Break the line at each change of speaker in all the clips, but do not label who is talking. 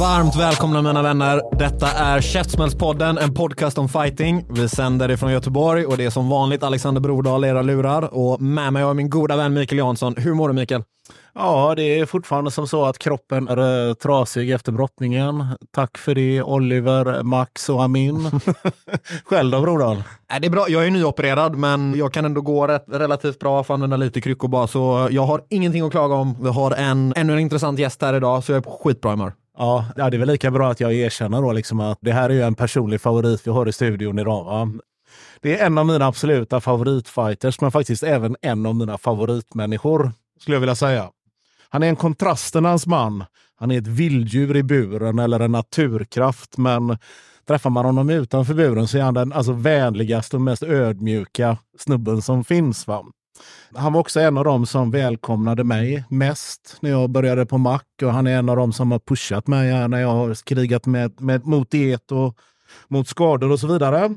Varmt välkomna mina vänner. Detta är Käftsmällspodden, en podcast om fighting. Vi sänder ifrån Göteborg och det är som vanligt Alexander Brodal i era lurar. Och med mig har jag min goda vän Mikael Jansson. Hur mår du Mikael?
Ja, det är fortfarande som så att kroppen är eh, trasig efter brottningen. Tack för det Oliver, Max och Amin. Själv då Brodal?
Det är bra. Jag är nyopererad, men jag kan ändå gå rätt, relativt bra, får använda lite kryckor bara. Så jag har ingenting att klaga om. Vi har en, ännu en intressant gäst här idag, så jag är på skitbra humör.
Ja, det är väl lika bra att jag erkänner då liksom att det här är ju en personlig favorit vi har i studion idag. Va? Det är en av mina absoluta favoritfighters, men faktiskt även en av mina favoritmänniskor, skulle jag vilja säga. Han är en kontrasternas man. Han är ett vilddjur i buren eller en naturkraft, men träffar man honom utanför buren så är han den alltså, vänligaste och mest ödmjuka snubben som finns. Va? Han var också en av dem som välkomnade mig mest när jag började på Mac och han är en av dem som har pushat mig här när jag har krigat med, med, mot diet och mot skador och så vidare.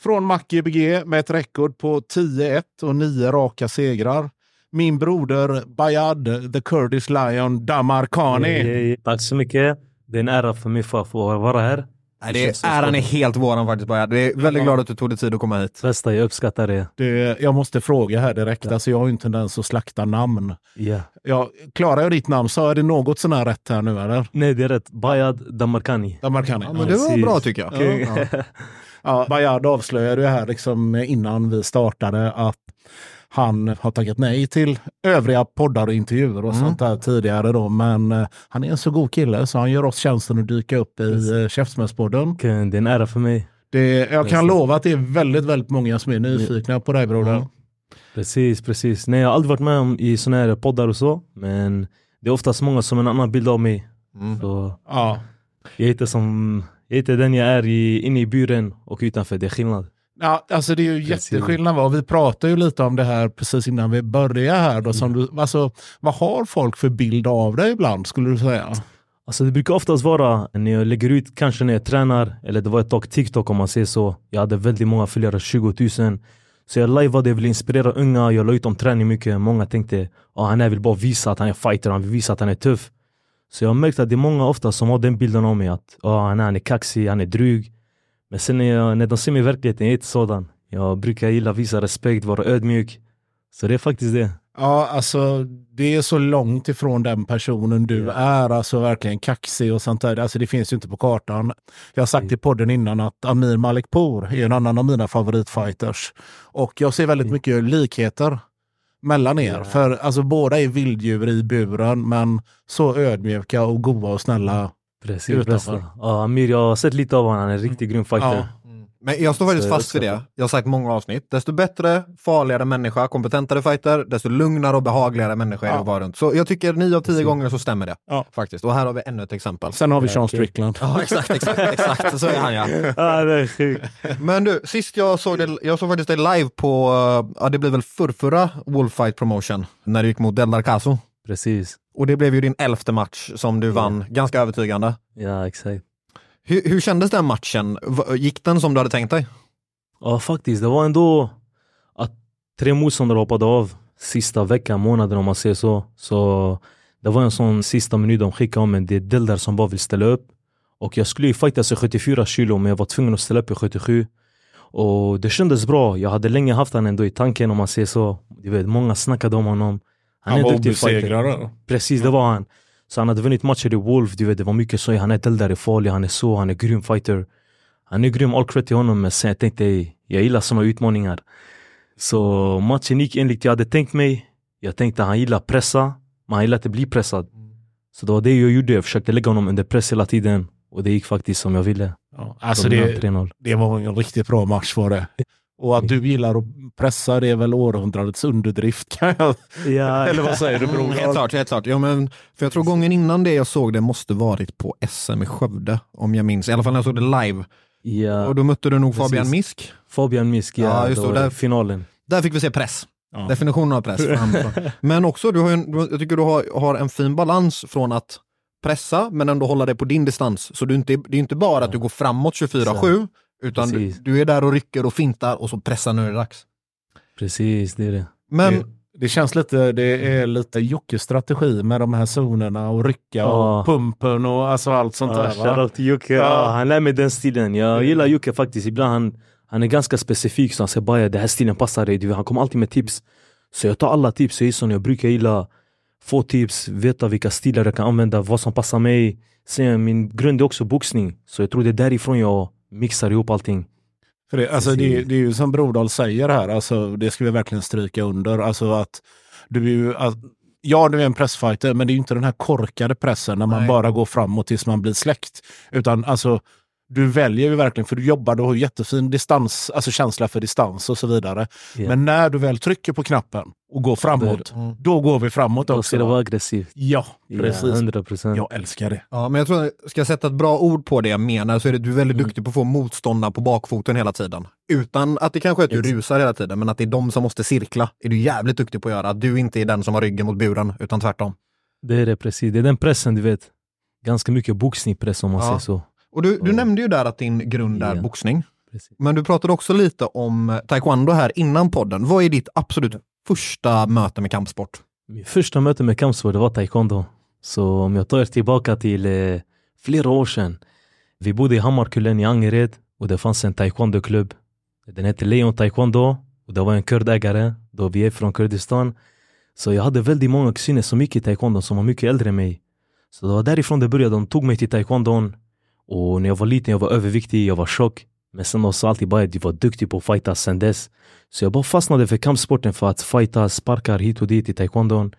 Från Mac IBG med ett rekord på 10-1 och 9 raka segrar. Min broder Bayad, the Kurdish Lion
Damar Khani. Tack så mycket. Det är en ära för mig för att få vara här.
Det är, äran är helt våran faktiskt. Bara. Det är väldigt glad att du tog dig tid att komma hit.
Bästa, jag uppskattar det.
Det, jag måste fråga här direkt, alltså jag har ju en tendens att slakta namn.
Ja.
Ja, klarar jag ditt namn så är det något sån här rätt här nu eller?
Nej, det är rätt. Bayad Damarkani.
Damarkani.
Ja, men det var
Precis.
bra tycker jag.
Okej.
Ja.
Ja, Bayard avslöjade ju här liksom innan vi startade att han har tackat nej till övriga poddar och intervjuer och sånt där tidigare då. Men eh, han är en så god kille så han gör oss tjänsten att dyka upp i uh, Käftsmällspodden.
Det är en ära för mig.
Det, jag kan lova att det är väldigt, väldigt många som är nyfikna på dig broder.
Precis, precis. Nej, jag har aldrig varit med om i såna här poddar och så. Men det är oftast många som har en annan bild av mig. Så
Ja.
jag inte som... Jag inte den jag är i, inne i buren och utanför. Det är skillnad.
Ja, alltså det är ju jätteskillnad. Va? Vi pratade ju lite om det här precis innan vi började här. Då, som du, alltså, vad har folk för bild av dig ibland skulle du säga?
Alltså det brukar oftast vara när jag lägger ut, kanske när jag tränar, eller det var ett tag TikTok om man säger så. Jag hade väldigt många följare, 20 000. Så jag lajvade, jag ville inspirera unga, jag la ut om träning mycket. Många tänkte ah, han här vill bara visa att han är fighter, han vill visa att han är tuff. Så jag har märkt att det är många ofta som har den bilden av mig att ah, han, är, han är kaxig, han är dryg. Men sen när, jag, när de ser mig i verkligheten, jag är inte sådan. Jag brukar gilla att visa respekt, vara ödmjuk. Så det är faktiskt det.
Ja, alltså det är så långt ifrån den personen du är, alltså verkligen kaxig och sånt där. Alltså det finns ju inte på kartan. Jag har sagt i podden innan att Amir Malikpour är en annan av mina favoritfighters. Och jag ser väldigt mycket likheter mellan er. För alltså båda är vilddjur i buren, men så ödmjuka och goda och snälla.
Precis, bästa. Ja, Amir, jag har sett lite av honom, han är en riktigt grym fighter.
Ja.
Men jag står faktiskt fast vid det. Jag har sagt många avsnitt. Desto bättre, farligare människa, kompetentare fighter, desto lugnare och behagligare människa är det
Ja.
att vara runt. Så jag tycker nio av tio gånger så stämmer det.
Ja.
Faktiskt. Och här har vi ännu ett exempel.
Sen har vi Sean. Strickland.
Ja, exakt, exakt, exakt. Så är han ja.
Ah, det är sjukt.
Men du, sist jag såg det, jag såg faktiskt det live på, eh, ja det blev väl förrförra Wolffight Promotion, när du gick mot Del Narcaso.
Precis.
Och det blev ju din elfte match som du vann, ganska övertygande.
Ja, exakt.
Hur, hur kändes den matchen? Gick den som du hade tänkt dig?
Ja, faktiskt. Det var ändå att tre motståndare hoppade av sista veckan, månaden om man säger så. Så det var en sån sista minut de skickade om en. Det är Deldar som bara vill ställa upp. Och jag skulle ju fightas i 74 kilo, men jag var tvungen att ställa upp i 77. Och det kändes bra. Jag hade länge haft han ändå i tanken om man säger så. Du vet, många snackade om honom.
Han
är
var
en duktig fighter. Precis, det var han. Så han hade vunnit matcher i Wolf, du vet, det var mycket så. Han är Deldar farlig, han är så, han är grym fighter. Han är grym, all cred till honom. Men sen jag tänkte, jag gillar såna utmaningar. Så matchen gick enligt jag hade tänkt mig. Jag tänkte han gillar pressa, men han gillar inte bli pressad. Så det var det jag gjorde, jag försökte lägga honom under press hela tiden. Och det gick faktiskt som jag ville.
Ja, alltså det,
3-0.
det var en riktigt bra match var det. Och att du gillar att pressa, det är väl århundradets underdrift. kan jag-
Ja,
Eller vad säger du bror?
Helt klart, helt klart. Ja, men, för jag tror gången innan det jag såg det måste varit på SM i Skövde, om jag minns. I alla fall när jag såg det live.
ja.
Och då mötte du nog
Precis.
Fabian Misk.
Fabian Misk, ja,
Ja, just
då
där-
finalen.
Där fick vi se press.
Ja.
Definitionen av press. Men också, du har en, jag tycker du har, har en fin balans från att pressa, men ändå hålla dig på din distans. Så du inte, det är inte bara att du går framåt 24-7, utan du,
Precis.
du är där och rycker och fintar och så pressar när det är dags.
Precis, det är det.
Men
det, det känns lite, det är lite Jockes strategi med de här zonerna och rycka
Ja.
och pumpen och alltså allt sånt
Ja,
där.
Shoutout till Jocke.
Ja,
han lär mig den stilen. Jag gillar Jocke faktiskt. Ibland han, han är ganska specifik. Så han säger bara den här stilen passar dig. Han kommer alltid med tips. Så jag tar alla tips. Jag, är sån, jag brukar gilla få tips, veta vilka stilar jag kan använda, vad som passar mig. Sen min grund är också boxning. Så jag tror det är därifrån jag mixar ihop allting.
För det, alltså det, det är ju som Brodal säger här, alltså, det ska vi verkligen stryka under. Alltså att du att, ja, du är en pressfighter, men det är ju inte den här korkade pressen när man
Nej.
bara går framåt tills man blir släckt. Utan alltså, du väljer ju verkligen, för du jobbar, du har jättefin distans, alltså känsla för distans och så vidare.
Ja.
Men när du väl trycker på knappen och går framåt,
Mm.
då går vi framåt
Då
också.
ska det vara aggressivt.
Ja, precis.
100 procent.
Jag älskar det.
Ja, men jag tror, ska jag sätta ett bra ord på det jag menar så är det du är väldigt
Mm.
duktig på att få motståndare på bakfoten hela tiden. Utan att det kanske är att du
Yes.
rusar hela tiden, men att det är de som måste cirkla. är du jävligt duktig på att göra. Att du inte är den som har ryggen mot buren, utan tvärtom.
Det är det precis. Det är den pressen du vet. Ganska mycket boxningspress om man
Ja.
säger så.
Och du, du nämnde ju där att din grund är
Ja.
boxning.
Precis.
Men du pratade också lite om eh, taekwondo här innan podden. Vad är ditt absolut första möte med kampsport?
Min första möte med kampsport var taekwondo. Så om jag tar er tillbaka till eh, flera år sedan. Vi bodde i Hammarkullen i Angered och det fanns en taekwondo-klubb. Den hette Leon Taekwondo och det var en kurdägare då vi är från Kurdistan. Så jag hade väldigt många kusiner som gick i taekwondo som var mycket äldre än mig. Så det var därifrån det började. De tog mig till taekwondon. Och när jag var liten jag var överviktig, jag var tjock. Men sen sa alltid bara att du var duktig på att fighta sen dess. Så jag bara fastnade för kampsporten för att fighta sparkar hit och dit i taekwondon.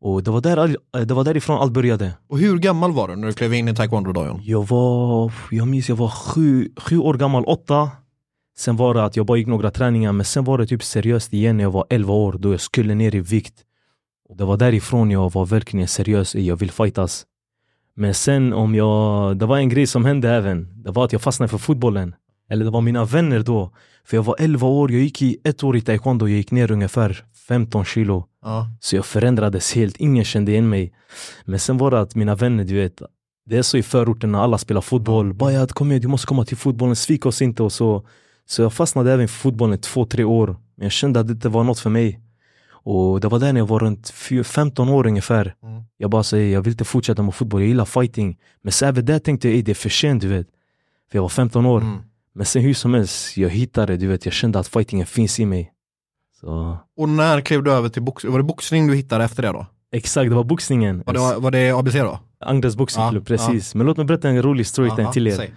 Och det var, där, all- det var därifrån allt började.
Och hur gammal var du när du klev in i taekwondo-dojon?
Jag var, jag minns jag var sju, sju år gammal, åtta. Sen var det att jag bara gick några träningar men sen var det typ seriöst igen när jag var 11 år då jag skulle ner i vikt. Och det var därifrån jag var verkligen seriös i jag vill fightas. Men sen om jag, det var en grej som hände även. Det var att jag fastnade för fotbollen. Eller det var mina vänner då. För jag var 11 år, jag gick i ett år i taekwondo, jag gick ner ungefär 15 kilo.
Ja.
Så jag förändrades helt, ingen kände igen mig. Men sen var det att mina vänner, du vet, det är så i förorten när alla spelar fotboll. Bayat kom igen, du måste komma till fotbollen, svik oss inte och så. Så jag fastnade även för fotbollen i två, tre år. Men jag kände att det inte var något för mig. Och det var där när jag var runt fy- 15 år ungefär.
Mm.
Jag bara säger, jag vill inte fortsätta med fotboll, jag gillar fighting. Men så även där tänkte jag, "Ey, det är för sent du vet. För jag var 15 år.
Mm.
Men sen hur som helst, jag hittade, du vet, jag kände att fightingen finns i mig. Så
Och när klev du över till boxning? Var det boxning du hittade efter det då?
exakt, det var boxningen.
Var det, var det ABC då?
Angres boxningsklubb,
Ja,
precis. Men låt mig berätta en rolig story
Ja,
till er.
säg.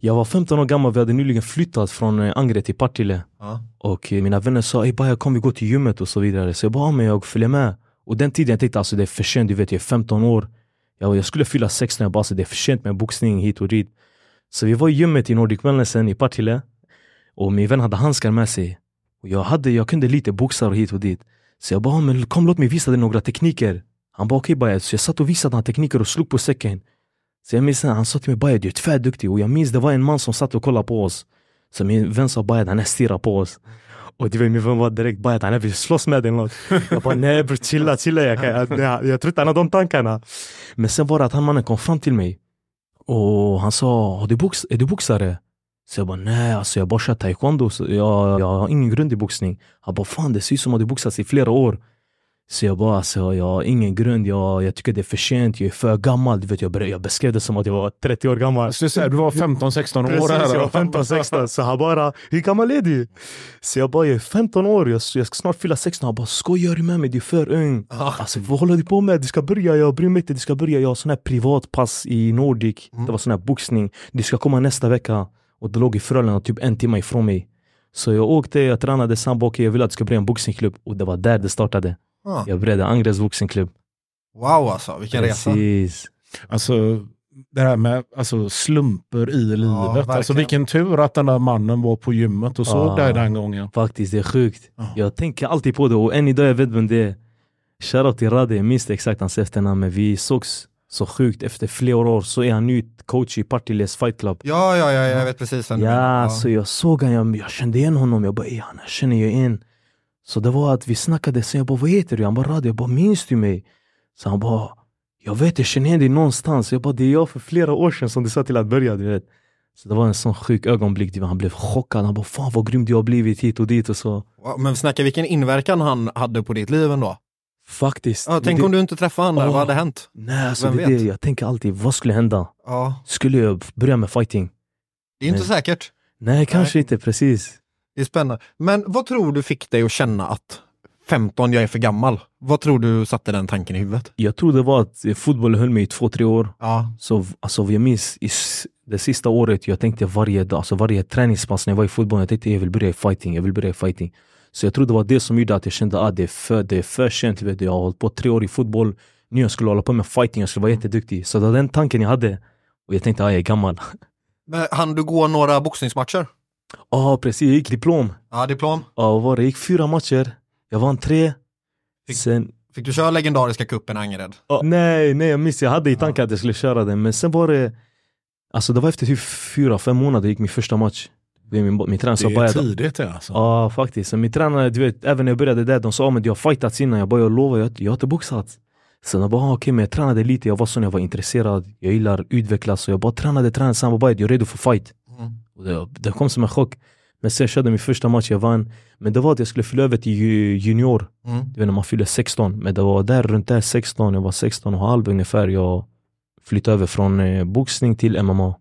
Jag var 15 år gammal, vi hade nyligen flyttat från eh, Angre till Partille.
Ja.
Och eh, mina vänner sa, ey Baja kom vi gå till gymmet och så vidare. Så jag bara, ja, men jag följer med. Och den tiden jag tänkte alltså det är för sent, du vet jag är 15 år. Jag, jag skulle fylla 16, jag bara, alltså, det är för sent med boxning hit och dit. Så vi var i gymmet i Nordic Wellnessen i Partille. Och min vän hade handskar med sig. Och jag, hade, jag kunde lite boxar och hit och dit. Så jag bara, men kom låt mig visa dig några tekniker. Han bara, okej Baja. Så jag satt och visade han tekniker och slog på säcken. Så jag minns när han sa till mig Bayad, du är tvärduktig. Och jag minns det var en man som satt och kollade på oss. Så min vän sa Bayad, han stirrar på oss. Och du vet min vän var direkt Bayad, han vill slåss med dig eller något. Jag bara, nej bror chilla, chilla. Jag, kan, jag, jag, jag tror inte han har de tankarna. Men sen var det att han mannen kom fram till mig. Och han sa, är du box, är du boxare? Så jag bara, nej alltså jag bara kör taekwondo. Så jag, jag har ingen grund i boxning. Han bara, fan det ser ut som att du boxats i flera år. Så jag bara, alltså, jag har ingen grund, jag, jag tycker det är för sent, jag är för gammal. Du vet, jag, jag beskrev det som att jag var 30 år gammal.
Så här, du var 15-16 år
Precis,
här.
jag var 15, 16. Så han bara, hur gammal är du? Så jag bara, jag är 15 år, jag, jag ska snart fylla 16. Han bara, skojar du med mig? Du är för ung. Alltså vad håller du på med? Du ska börja, jag bryr mig inte, du ska börja. Jag har sån här privatpass i Nordic. Det var sån här boxning. Du ska komma nästa vecka. Och det låg i Frölunda typ en timme ifrån mig. Så jag åkte, jag tränade, sen bara, jag vill att du ska börja en boxningsklubb. Och det var där det startade.
Ah.
Jag började Angres boxningsklubb.
Wow alltså, vilken resa.
Precis.
Alltså, det här med alltså, slumper i livet. alltså
verkligen.
vilken tur att den där mannen var på gymmet och såg
Ja.
dig den gången.
Faktiskt, det är sjukt. Jag tänker alltid på det och än idag jag vet vem det är. Shoutout till Rade, jag minns exakt hans efternamn men vi sågs så sjukt. Efter flera år så är han ny coach i Partilles Fight Club.
Ja, ja, ja, jag vet precis vem du
Ja,
menar.
så jag såg han, jag, jag kände igen honom. Jag bara, "Ey, han känner jag igen. Så det var att vi snackade, sen jag bara, vad heter du? Han bara, Rade. Jag bara, minns du mig? Så han bara, jag vet, jag känner igen dig någonstans. Jag bara, det är jag för flera år sedan som du sa till att börja, du vet. Så det var en sån sjuk ögonblick, han blev chockad. Han bara, fan vad grym du har blivit hit och dit och så.
Men snacka vilken inverkan han hade på ditt liv ändå.
Faktiskt.
Ja, tänk
det,
om du inte träffade där,
Åh.
vad hade hänt?
Nej, alltså
Vem
det det. Jag tänker alltid, vad skulle hända?
Ja,
Skulle jag börja med fighting?
det är inte
Men-
säkert.
Nej, kanske inte precis.
Det är spännande. Men vad tror du fick dig att känna att 15, jag är för gammal? Vad tror du satte den tanken i huvudet?
Jag tror det var att eh, fotboll höll mig i två, tre år.
Ja,
Så alltså, jag minns i det sista året, jag tänkte varje dag, alltså varje träningspass när jag var i fotboll, jag tänkte jag vill börja i fighting, jag vill börja i fighting. Så jag tror det var det som gjorde att jag kände att ah, det, är för, det är för sent, vet du. jag har hållit på tre år i fotboll, nu jag skulle hålla på med fighting, jag skulle vara jätteduktig. Så det var den tanken jag hade. Och jag tänkte att ah, jag är gammal.
Men hann du gå några boxningsmatcher?
Ja precis, jag gick diplom.
Ja, diplom.
Ja vad var det? Jag gick fyra matcher, jag vann tre.
Fick-
Sen,
Fick du köra legendariska kuppen Angered?
Ja, nej, nej jag minns, jag hade i tanken att jag skulle köra den men sen var det Alltså det var efter typ fyra, fem månader jag gick min första match Min, min tränare sa
Det är tidigt det alltså.
Ja faktiskt, så min tränare, du vet, även när jag började där, de sa men du har fightats innan, jag bara jag lovar, jag, jag har inte boxats Sen jag bara ah, okej men jag tränade lite, jag var sån, jag var intresserad, jag gillar att utvecklas så jag bara tränade, tränade, sen jag bara jag är redo för fight. Och det, det kom som en chock Men sen körde min första match, jag vann Men det var att jag skulle fylla över till ju- junior
Mm.
du vet när man fyller 16, men det var där runt där 16, jag var 16 och halv ungefär jag flyttade över från eh, boxning till MMA.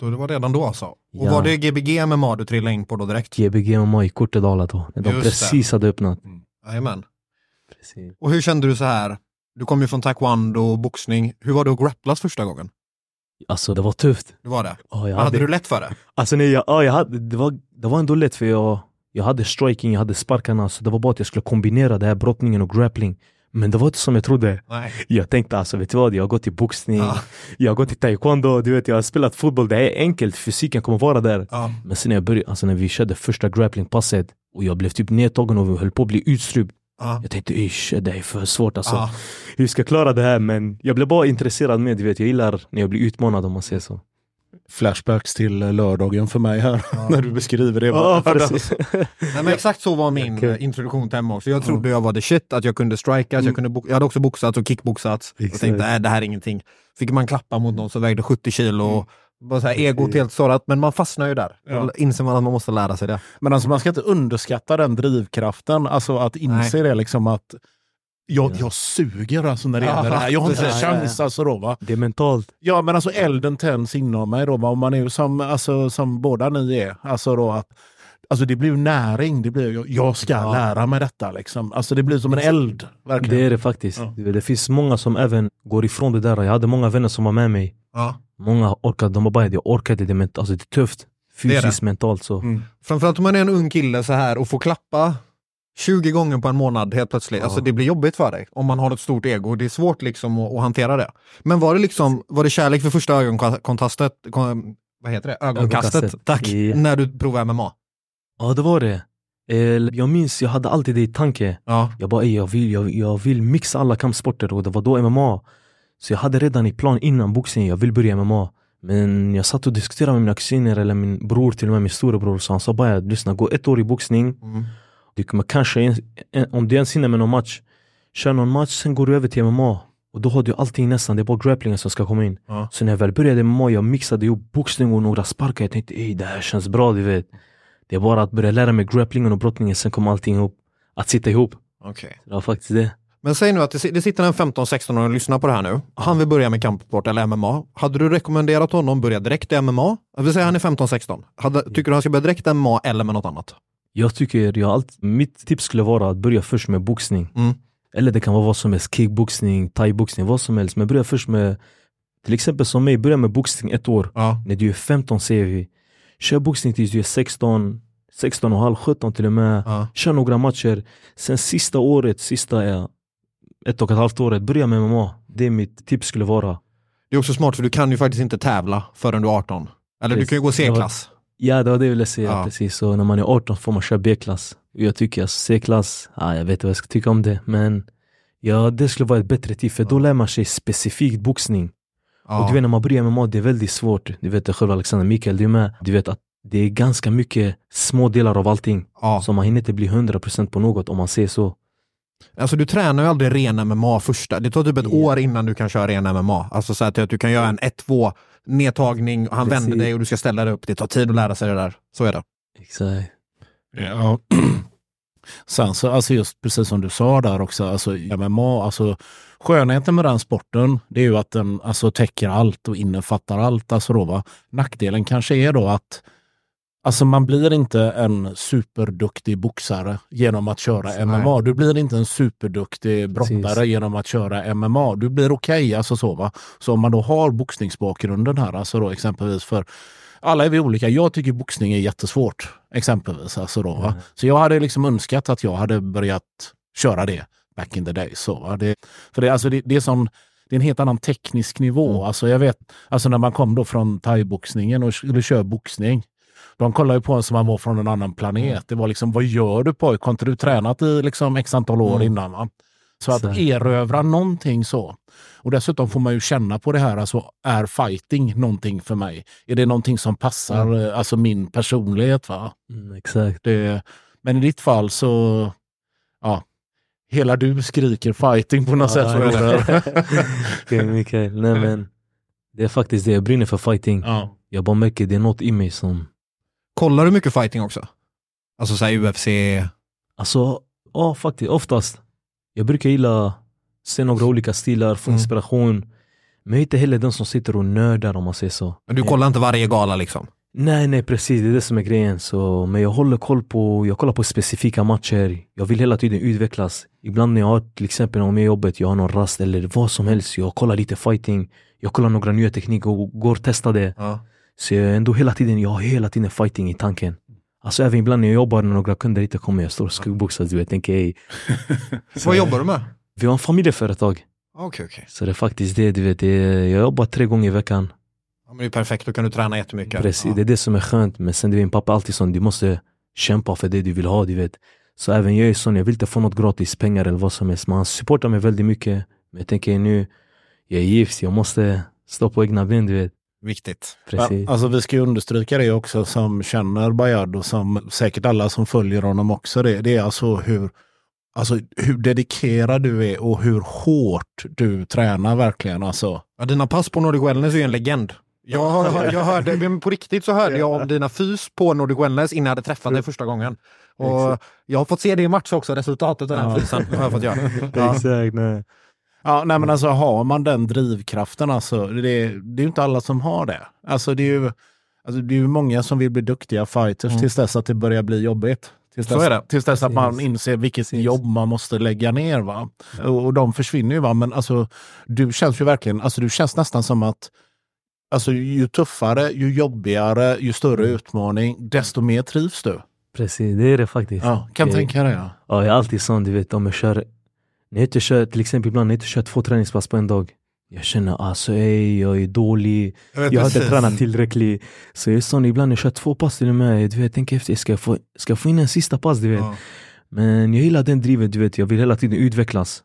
Då det var redan då alltså? Och
Ja.
var det Gbg MMA du trillade in på då direkt?
Gbg MMA i Kortedala då, när de
Just det.
precis hade öppnat.
Jajamän.
Precis.
Och hur kände du så här? Du kom ju från taekwondo och boxning. Hur var det att grapplas första gången?
Alltså det var tufft.
Det var det?
Ja, jag
Hade
hade,
du lätt för det?
alltså, nej, jag, ja, jag hade, det, var, det var ändå lätt för jag, jag hade striking, jag hade sparkarna, så det var bara att jag skulle kombinera det här brottningen och grappling. Men det var inte som jag trodde.
Nej.
Jag tänkte alltså, vet du vad? Jag har gått i boxning,
Ja.
jag har gått i taekwondo, du vet, jag har spelat fotboll. Det är enkelt, fysiken kommer vara där.
Ja.
Men sen när jag började, alltså när vi körde första grapplingpasset och jag blev typ nedtagen och höll på att bli utstrypt.
Ja.
Jag tänkte ish, det är för svårt alltså.
Ja.
Hur ska jag klara det här? Men jag blev bara intresserad med, du vet, jag gillar när jag blir utmanad om man säger så.
Flashbacks till eh, lördagen för mig här, när du beskriver det.
Precis.
Nej, men exakt så var min
Okej.
eh, introduktion till MMA också. Jag trodde jag var the shit, att jag kunde strikas, jag, kunde bo- jag hade också boxats och kickboxats. Och
Exakt.
tänkte, nej det här är ingenting. Fick man klappa mot någon som vägde 70 kilo och bara så här, egot helt sårat, men man fastnar ju där.
Ja.
Då inser man att man måste lära sig det.
Men alltså man ska inte underskatta den drivkraften, alltså att inse det liksom att jag, jag suger alltså när det gäller det här. Jag har inte en chans alltså då va.
Det är mentalt.
Ja men alltså elden tänds inom mig då va. Om man är ju som, alltså, som båda ni är. Alltså då att Alltså det blir ju näring, det blir, jag, jag ska
Ja.
lära mig detta liksom. Alltså det blir som en eld. Verkligen.
Det är det faktiskt.
Ja.
Det finns många som även går ifrån det där. Jag hade många vänner som var med mig.
Ja.
Många orkade, de bara jag orkade det, men alltså det är tufft.
Det är det.
Fysiskt, mentalt så.
Mm.
Framförallt om man är en ung kille så här och får klappa 20 gånger på en månad helt plötsligt. Alltså det blir jobbigt för dig om man har ett stort ego. Det är svårt liksom att, att hantera det. Men var det liksom, var det kärlek för första ögonkontastet, kon, vad heter det? Ögonkastet,
Ögonkastet.
tack,
Ja.
när du provade MMA?
Ja det var det. Jag minns, jag hade alltid det i tanke.
Ja.
Jag bara, "Ey, jag vill, jag, jag vill mixa alla kampsporter och det var då MMA. Så jag hade redan i plan innan boxning, jag vill börja MMA. Men jag satt och diskuterade med mina kusiner eller min bror, till och med min storebror. Så han sa bara, lyssna gå ett år i boxning.
Mm.
Du kommer kanske, om du ens hinner med någon match, kör någon match, sen går du över till MMA. Och då har du allting nästan, det är bara grapplingen som ska komma in.
Ja.
Så när jag väl började MMA, jag mixade ihop boxning och några sparkar. Jag tänkte, ey det här känns bra, du vet. Det är bara att börja lära mig grapplingen och brottningen, sen kommer allting ihop. Att sitta ihop.
Okej.
Det var faktiskt det.
Men säg nu att det, si- det sitter en 15-16-åring och lyssnar på det här nu. Han vill börja med kampsport eller MMA. Hade du rekommenderat honom börja direkt i MMA? Jag vill säga han är 15-16. Hade, tycker du han ska börja direkt i MMA eller med något annat?
Jag tycker, jag allt, mitt tips skulle vara att börja först med boxning.
Mm.
Eller det kan vara vad som helst, kickboxning, thaiboxning, vad som helst. Men börja först med, till exempel som mig, börja med boxning ett år.
Ja.
När du är 15 säger vi. Kör boxning tills du är 16, 16 och halv, 17 till och med.
Ja.
Kör några matcher. Sen sista året, sista ett och ett halvt året, börja med MMA. Det är mitt tips skulle vara.
Det är också smart för du kan ju faktiskt inte tävla förrän du är 18. Eller du
Precis.
kan ju gå C-klass.
Ja, det var det jag ville säga.
Ja.
Precis. Så när man är 18 får man köra B-klass. Jag tycker att C-klass, ja, jag vet inte vad jag ska tycka om det. Men ja, det skulle vara ett bättre tid för då lär man sig specifikt boxning.
Ja.
Och du vet när man börjar med mat, det är väldigt svårt. Du vet själv Alexander Mikael, du är med. Du vet att det är ganska mycket små delar av allting.
ja.
Så man hinner inte bli 100% på något om man säger så.
Alltså du tränar ju aldrig ren MMA första. Det tar typ ett
Ja.
år innan du kan köra ren MMA. Alltså så att du kan göra en 1-2 nedtagning och han
Precis.
vänder dig och du ska ställa dig upp. Det tar tid att lära sig det där. Så är det.
Exakt.
Ja. Sen så, alltså just precis som du sa där också, alltså MMA, alltså skönheten med den sporten, det är ju att den alltså täcker allt och innefattar allt. Alltså då, va? Nackdelen kanske är då att Alltså man blir inte en superduktig boxare genom att köra
Nej.
MMA. Du blir inte en superduktig brottare
Precis.
genom att köra MMA. Du blir okej, alltså så va. Så om man då har boxningsbakgrunden här, alltså då exempelvis för alla är vi olika. Jag tycker boxning är jättesvårt, exempelvis. Alltså då?
Mm.
Så jag hade liksom önskat att jag hade börjat köra det back in the day. Så, va? Det, för det, alltså det, det, är sån, det är en helt annan teknisk nivå.
Mm.
Alltså jag vet, alltså när man kom då från thaiboxningen och skulle köra boxning. De kollade ju på en som man var från en annan planet.
Mm.
Det var liksom, vad gör du pojk? Har inte du tränat i liksom x antal år
Mm.
innan? Va? Så att
Så.
erövra någonting så. Och dessutom får man ju känna på det här, alltså är fighting någonting för mig? Är det någonting som passar eh, alltså min personlighet? va?
Mm, exakt.
Det, men i ditt fall så, ja, hela du skriker fighting på något sätt.
Ja. Okej Mikael, nej men det är faktiskt det, jag brinner för fighting.
ja.
Jag bara märker det är något i mig som,
Kollar du mycket fighting också? Alltså såhär UFC?
alltså ja faktiskt oftast. Jag brukar gilla se några olika stilar, få
Mm.
inspiration. Men jag är inte heller den som sitter och nördar om man säger så.
Men du kollar inte varje gala liksom?
Nej, nej precis, det är det som är grejen. Så, men jag håller koll på, jag kollar på specifika matcher. Jag vill hela tiden utvecklas. Ibland när jag har till exempel om jag är jobbet, jag har någon rast eller vad som helst. Jag kollar lite fighting. Jag kollar några nya tekniker och går och testar det.
Ja.
Så jag är ändå hela tiden, jag har hela tiden fighting i tanken. Alltså även ibland när jag jobbar när några kunder inte kommer, jag står och skuggboxas. Du vet, tänker ej.
Vad jobbar du med?
Vi har en familjeföretag.
Okej, okej.
Så det är faktiskt det, du vet. Det är, jag jobbar tre gånger i veckan.
Ja, men det är perfekt, då kan du träna jättemycket.
Precis,
Ja.
det är det som är skönt. Men sen det är min pappa alltid sån, du måste kämpa för det du vill ha, du vet. Så även jag är sån, jag vill inte få något gratis pengar eller vad som helst. Men han supportar mig väldigt mycket. Men jag tänker nu, jag är gift, jag måste stå på egna ben, du vet.
Viktigt.
Precis.
Ja, alltså vi ska ju understryka det också som känner Bayard och som säkert alla som följer honom också. Det, det är alltså hur, alltså hur dedikerad du är och hur hårt du tränar verkligen. Alltså.
Ja, dina pass på Nordic Wellness är ju en legend. Jag, har, jag hörde, på riktigt så hörde jag om dina fys på Nordic Wellness innan jag hade träffat dig första gången. Och jag har fått se det i match också, resultatet av den
Ja.
fysen. Har jag fått göra. Ja.
Exakt, nej.
Ja, nej men alltså har man den drivkraften alltså, det, det är ju inte alla som har det. Alltså det är ju, alltså, det är ju många som vill bli duktiga fighters tills dess att det börjar bli jobbigt. Tills
Så
dess. Tills dess att man inser vilket
Precis.
jobb man måste lägga ner. Va? Och, och de försvinner ju. Va? Men alltså, du känns ju verkligen, alltså, du känns nästan som att alltså, ju tuffare, ju jobbigare, ju större utmaning, desto mer trivs du.
Precis, det är det faktiskt.
Ja, kan
Jag-
tänka dig. Ja.
Ja, jag är alltid sån, du vet, om jag kör När jag inte kör, till exempel ibland när jag inte kör två träningspass på en dag Jag känner alltså ej, jag är dålig.
Jag
Jag har inte tränat tillräckligt. Så jag är sån, ibland när jag kör två pass till och med Du vet, jag tänker efter, ska jag få, ska jag få in en sista pass du vet?
Ja.
Men jag gillar den drivet, du vet, jag vill hela tiden utvecklas.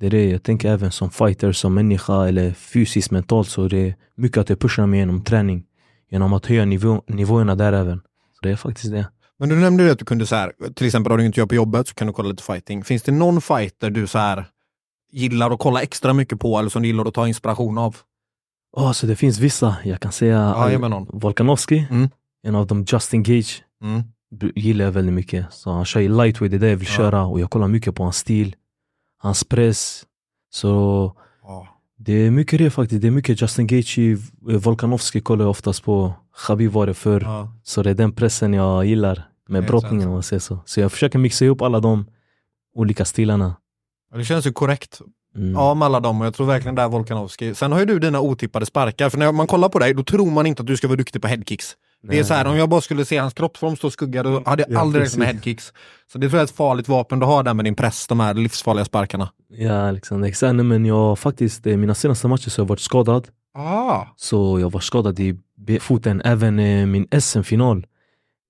Det är det, jag tänker även som fighter, som människa eller fysiskt, mentalt så det är mycket att jag pushar mig genom träning Genom att höja nivå, nivåerna där även. Så det är faktiskt det
Men du nämnde ju att du kunde så här, till exempel har du inte gör på jobbet så kan du kolla lite fighting. Finns det någon fighter du så här gillar att kolla extra mycket på eller som du gillar att ta inspiration av?
Ja, så det finns vissa, jag kan säga
Ja, ge mig någon.
Volkanovski,
Mm.
en av dem Justin Gage
Mm.
gillar jag väldigt mycket. Så han kör ju lightweight, det är det jag vill
Ja.
köra och jag kollar mycket på hans stil, hans press. Så. Det är mycket det faktiskt, det är mycket Justin Gaethje, eh, Volkanovski kollar jag oftast på, Khabib var det förr.
Ja.
Så det är den pressen jag gillar med
Helt
brottningen om man säger så. Så jag försöker mixa ihop alla de olika stilarna.
Det känns ju korrekt
Mm.
av alla dem och jag tror verkligen där Volkanovski. Sen har ju du dina otippade sparkar, för när man kollar på dig då tror man inte att du ska vara duktig på headkicks. Det är så här, om jag bara skulle se hans kroppsform stå skugga då hade jag
Ja,
aldrig räknat med headkicks. Så det tror jag är ett farligt vapen du har där med din press, de här livsfarliga sparkarna.
Ja, liksom, exakt. Nej, men jag faktiskt, eh, mina senaste matcher så har jag varit skadad.
Ah.
Så jag var skadad i foten. Även eh, min SM-final.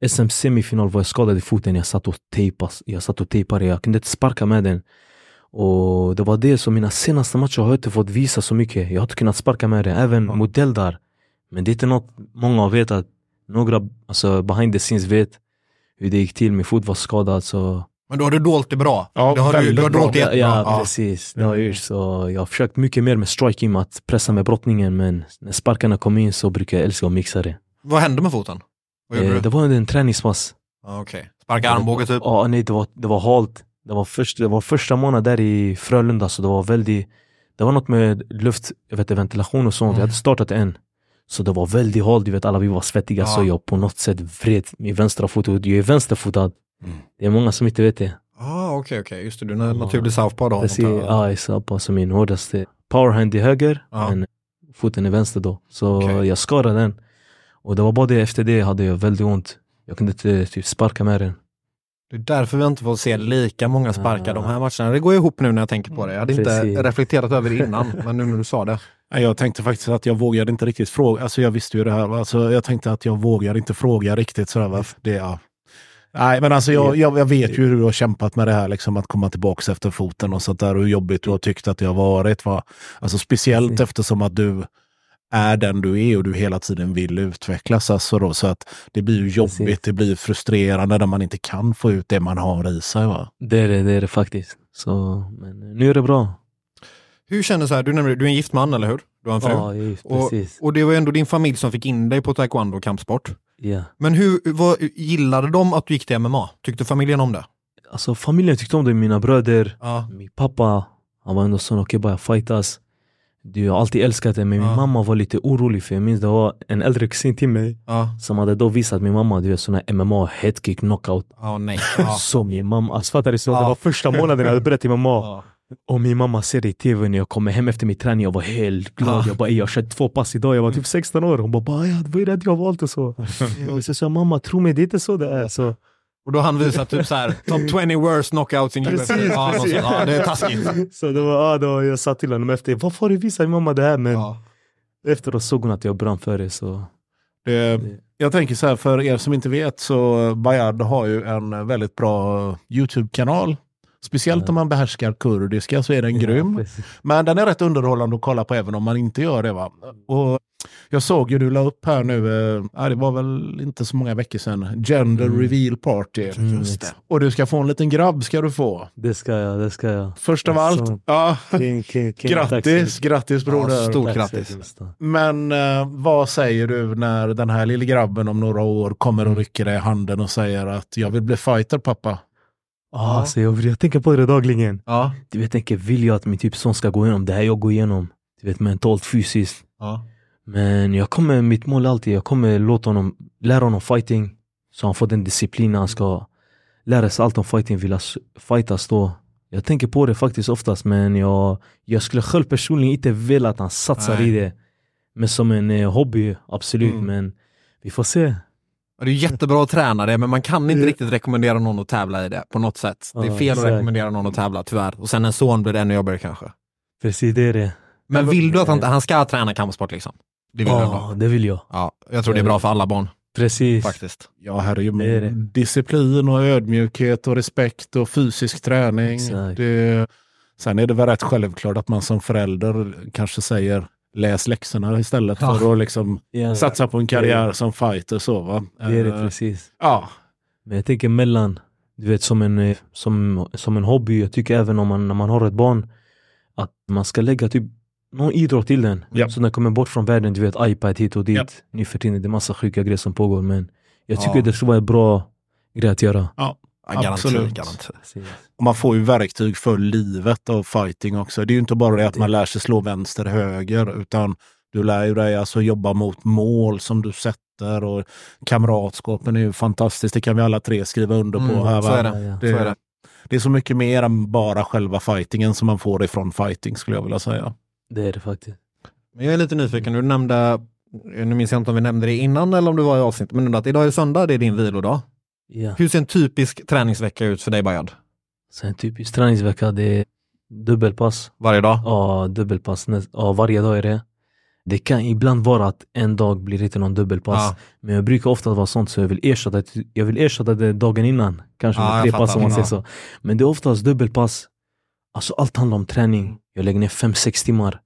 SM-semifinal var jag skadad i foten. Jag satt och tejpade. Jag satt och tejpade. Jag kunde inte sparka med den. Och det var det som mina senaste matcher har jag inte fått visa så mycket. Jag har inte kunnat sparka med den. Även mot Deldar. Men det är inte något många vet att några alltså behind the scenes vet hur det gick till. Min fot var skadad så
Men då har du dolt det bra.
Ja,
det har du, du har dolt det
Ja,
jättebra.
ja,
Ja.
precis. Det har jag gjort. Så jag har försökt mycket mer med striking, med att pressa med brottningen. Men när sparkarna kom in så brukar jag älska att mixa det.
Vad hände med foten?
Eh,
du?
det var under en träningspass.
Ah, Okej. Sparka armbåge typ?
Ja, nej, det var, det var halt. Det var, först, det var första månaden där i Frölunda, så det var väldigt... Det var något med luft, jag vet, ventilation och sånt.
Mm.
Jag hade startat än. Så det var väldigt halt, du vet alla vi var svettiga
Ja.
så jag på något sätt vred min vänstra fot. Och Jag är vänsterfotad.
Mm.
Det är många som inte vet det.
Ah, okej, okej. Just det, du är en naturlig southpaw då.
Precis, ja, exakt. Alltså min hårdaste powerhand i höger,
Ja.
men foten är vänster då. Så
Okej.
jag skadade den. Och det var bara det, efter det hade jag väldigt ont. Jag kunde inte typ sparka med den.
Det är därför vi inte får se lika många sparkar
Ah.
de här matcherna. Det går ihop nu när jag tänker på det. Jag hade inte
Precis.
reflekterat över det innan, men nu när du sa det.
Jag tänkte faktiskt att jag vågade inte riktigt fråga. Alltså jag visste ju det här. Alltså jag tänkte att jag vågar inte fråga riktigt sådär. Va? Det, ja. Nej, men alltså jag, jag, jag vet ju hur du har kämpat med det här, liksom att komma tillbaka efter foten och sånt där. Hur jobbigt du har tyckt att det har varit. Va? Alltså speciellt
Precis.
eftersom att du är den du är och du hela tiden vill utvecklas. Alltså då, så att det blir ju jobbigt,
Precis.
det blir frustrerande när man inte kan få ut det man har i sig. Va?
Det är det, det är det faktiskt. Så, men nu är det bra.
Hur känner så här, du nämnde du är en gift man, eller hur? Du har en fru.
Ja, just,
och,
precis.
och det var ändå din familj som fick in dig på taekwondo och kampsport.
Ja.
Men hur, vad, gillade de att du gick till MMA? Tyckte familjen om det?
Alltså familjen tyckte om det, mina bröder,
Ja.
min pappa, han var ändå sån, okej bara fightas. Du har alltid älskat det, men min
Ja.
mamma var lite orolig för jag minns det var en äldre kusin till mig
Ja.
som hade då visat min mamma, du vet sån här MMA, headkick, knockout.
Ja, nej. Ja.
Så min mamma, alltså fattar du? Så
Ja.
Det var första månaden jag hade börjat i MMA. Och min mamma ser det i tv när jag kommer hem efter min träning, jag var helt glad.
Ja.
Jag bara, "Ey, jag har kört två pass idag, jag var typ 16 år. Hon bara, bara ja, vad är det jag har valt och så. Och så sa jag, mamma, tro mig, det är inte så det är. Så,
Och då har han visat typ så här, top 20 worst knockouts in UFC. Ja, ja, det är taskigt.
så det var, ja, då jag sa till honom efter, varför har du visat mamma det här? Men
Ja.
efteråt såg hon att jag brann för det. Så.
Det, jag tänker så här, för er som inte vet så Bayard har ju en väldigt bra YouTube-kanal. Speciellt om man behärskar kurdiska så är den grym.
precis.
Men den är rätt underhållande att kolla på även om man inte gör det. va. Och jag såg ju du la upp här nu, eh, ja, det var väl inte så många veckor sedan, Gender
Mm.
Reveal Party.
Mm, Just det.
Och du ska få en liten grabb ska du få.
Det ska jag, det ska jag.
Först av allt, ja,
King, king, king.
grattis, grattis broder.
Ja, stort
Tack
grattis.
Men eh, vad säger du när den här lille grabben om några år kommer och rycker dig i handen och säger att jag vill bli fighter pappa?
Ah, så jag, jag tänker på det dagligen.
Ja.
Du vet, jag tänker, vill jag att min typ son ska gå igenom det här jag går igenom? Du vet, mentalt, fysiskt.
Ja.
Men jag kommer, mitt mål är alltid, jag kommer låta honom, lära honom fighting. Så han får den disciplinen han ska lära sig allt om fighting, vilja fightas då. Jag tänker på det faktiskt oftast men jag, jag skulle själv personligen inte vilja att han satsar
Nej.
i det. Men som en eh, hobby, absolut.
Mm.
Men vi får se.
Ja, Det är jättebra att träna det, men man kan inte
Ja.
riktigt rekommendera någon att tävla i det på något sätt. Det är
Ja,
fel att
exakt.
rekommendera någon att tävla, tyvärr. Och sen en son blir det ännu jobbigare kanske.
Precis, det är det.
Men vill du att han, han ska träna kampsport liksom? Det vill
Ja, det vill jag.
Ja, jag tror det är bra för alla barn
Precis.
faktiskt.
Ja, här är ju
Det är det.
disciplin och ödmjukhet och respekt och fysisk träning.
Exakt.
Det, sen är det väl rätt självklart att man som förälder kanske säger läs läxorna istället
Ja.
för att liksom
Ja,
satsa på en karriär som fighter. Så, va?
det är det
Eh,
precis.
Ja,
Men jag tänker mellan, du vet som en, eh, som, som en hobby, jag tycker även om man, när man har ett barn, att man ska lägga typ någon idrott till den.
Ja.
Så den kommer bort från världen, du vet iPad hit och dit.
Ja.
Nu för tiden det är massa sjuka grejer som pågår men jag tycker
Ja.
det skulle vara en bra grej att göra.
Ja,
Absolut.
garanti.
och man får ju verktyg för livet av fighting också. Det är ju inte bara det att man lär sig slå vänster, höger, utan du lär ju dig alltså jobba mot mål som du sätter och kamratskapen är ju fantastiskt. Det kan vi alla tre skriva under på.
Mm,
här,
så är det.
Det,
Så är det.
det är så mycket mer än bara själva fightingen som man får ifrån fighting skulle jag vilja säga.
Det är det faktiskt.
Men jag är lite nyfiken, du nämnde, nu minns jag inte om vi nämnde det innan eller om det var i avsnittet, men att idag är söndag, det är din vilodag.
Ja.
Hur ser en typisk träningsvecka ut för dig Bayard?
Sen typiskt träningsvecka, det är dubbelpass.
Varje dag?
Ja, dubbelpass. Ja, varje dag är det. Det kan ibland vara att en dag blir det inte någon dubbelpass.
Ja.
Men jag brukar ofta vara sånt så jag vill ersätta, jag vill ersätta det dagen innan. Kanske
Ja,
med tre pass om man säger så. Men det är oftast dubbelpass. Alltså allt handlar om träning. Jag lägger ner 5-6 timmar.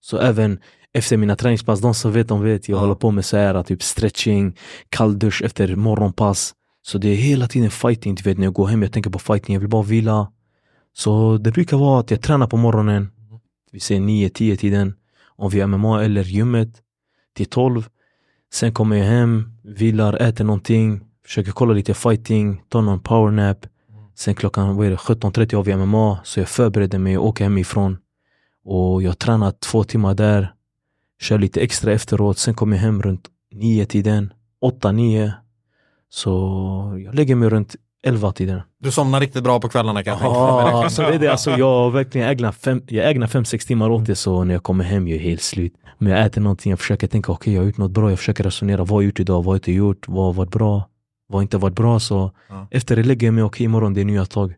Så även efter mina träningspass, de som vet, de vet. Jag
Ja.
håller på med så här, typ stretching, kalldusch efter morgonpass. Så det är hela tiden fighting. Du vet när jag går hem, jag tänker på fighting, jag vill bara vila. Så det brukar vara att jag tränar på morgonen. Vi säger 9-10 tiden. Om vi är MMA eller gymmet. Till 12. Sen kommer jag hem, vilar, äter någonting. Försöker kolla lite fighting, tar någon powernap. Sen klockan vad är det, 17.30 har vi MMA. Så jag förbereder mig och åker hemifrån. Och jag tränar två timmar där. Kör lite extra efteråt. Sen kommer jag hem runt 9 tiden. 8-9. Så jag lägger mig runt 11 tiden.
Du somnar riktigt bra på kvällarna kan jag tänka
Ja,
mig.
så det är det. Alltså, jag verkligen ägnar fem, jag ägnar fem, sex timmar åt det så när jag kommer hem jag är helt slut. Men jag äter någonting, jag försöker tänka okej jag har gjort något bra, jag försöker resonera vad har jag gjort idag, vad har jag inte gjort, vad har varit bra, vad har inte varit bra. Så
Ja.
efter det lägger jag mig, okej imorgon det är nya tag.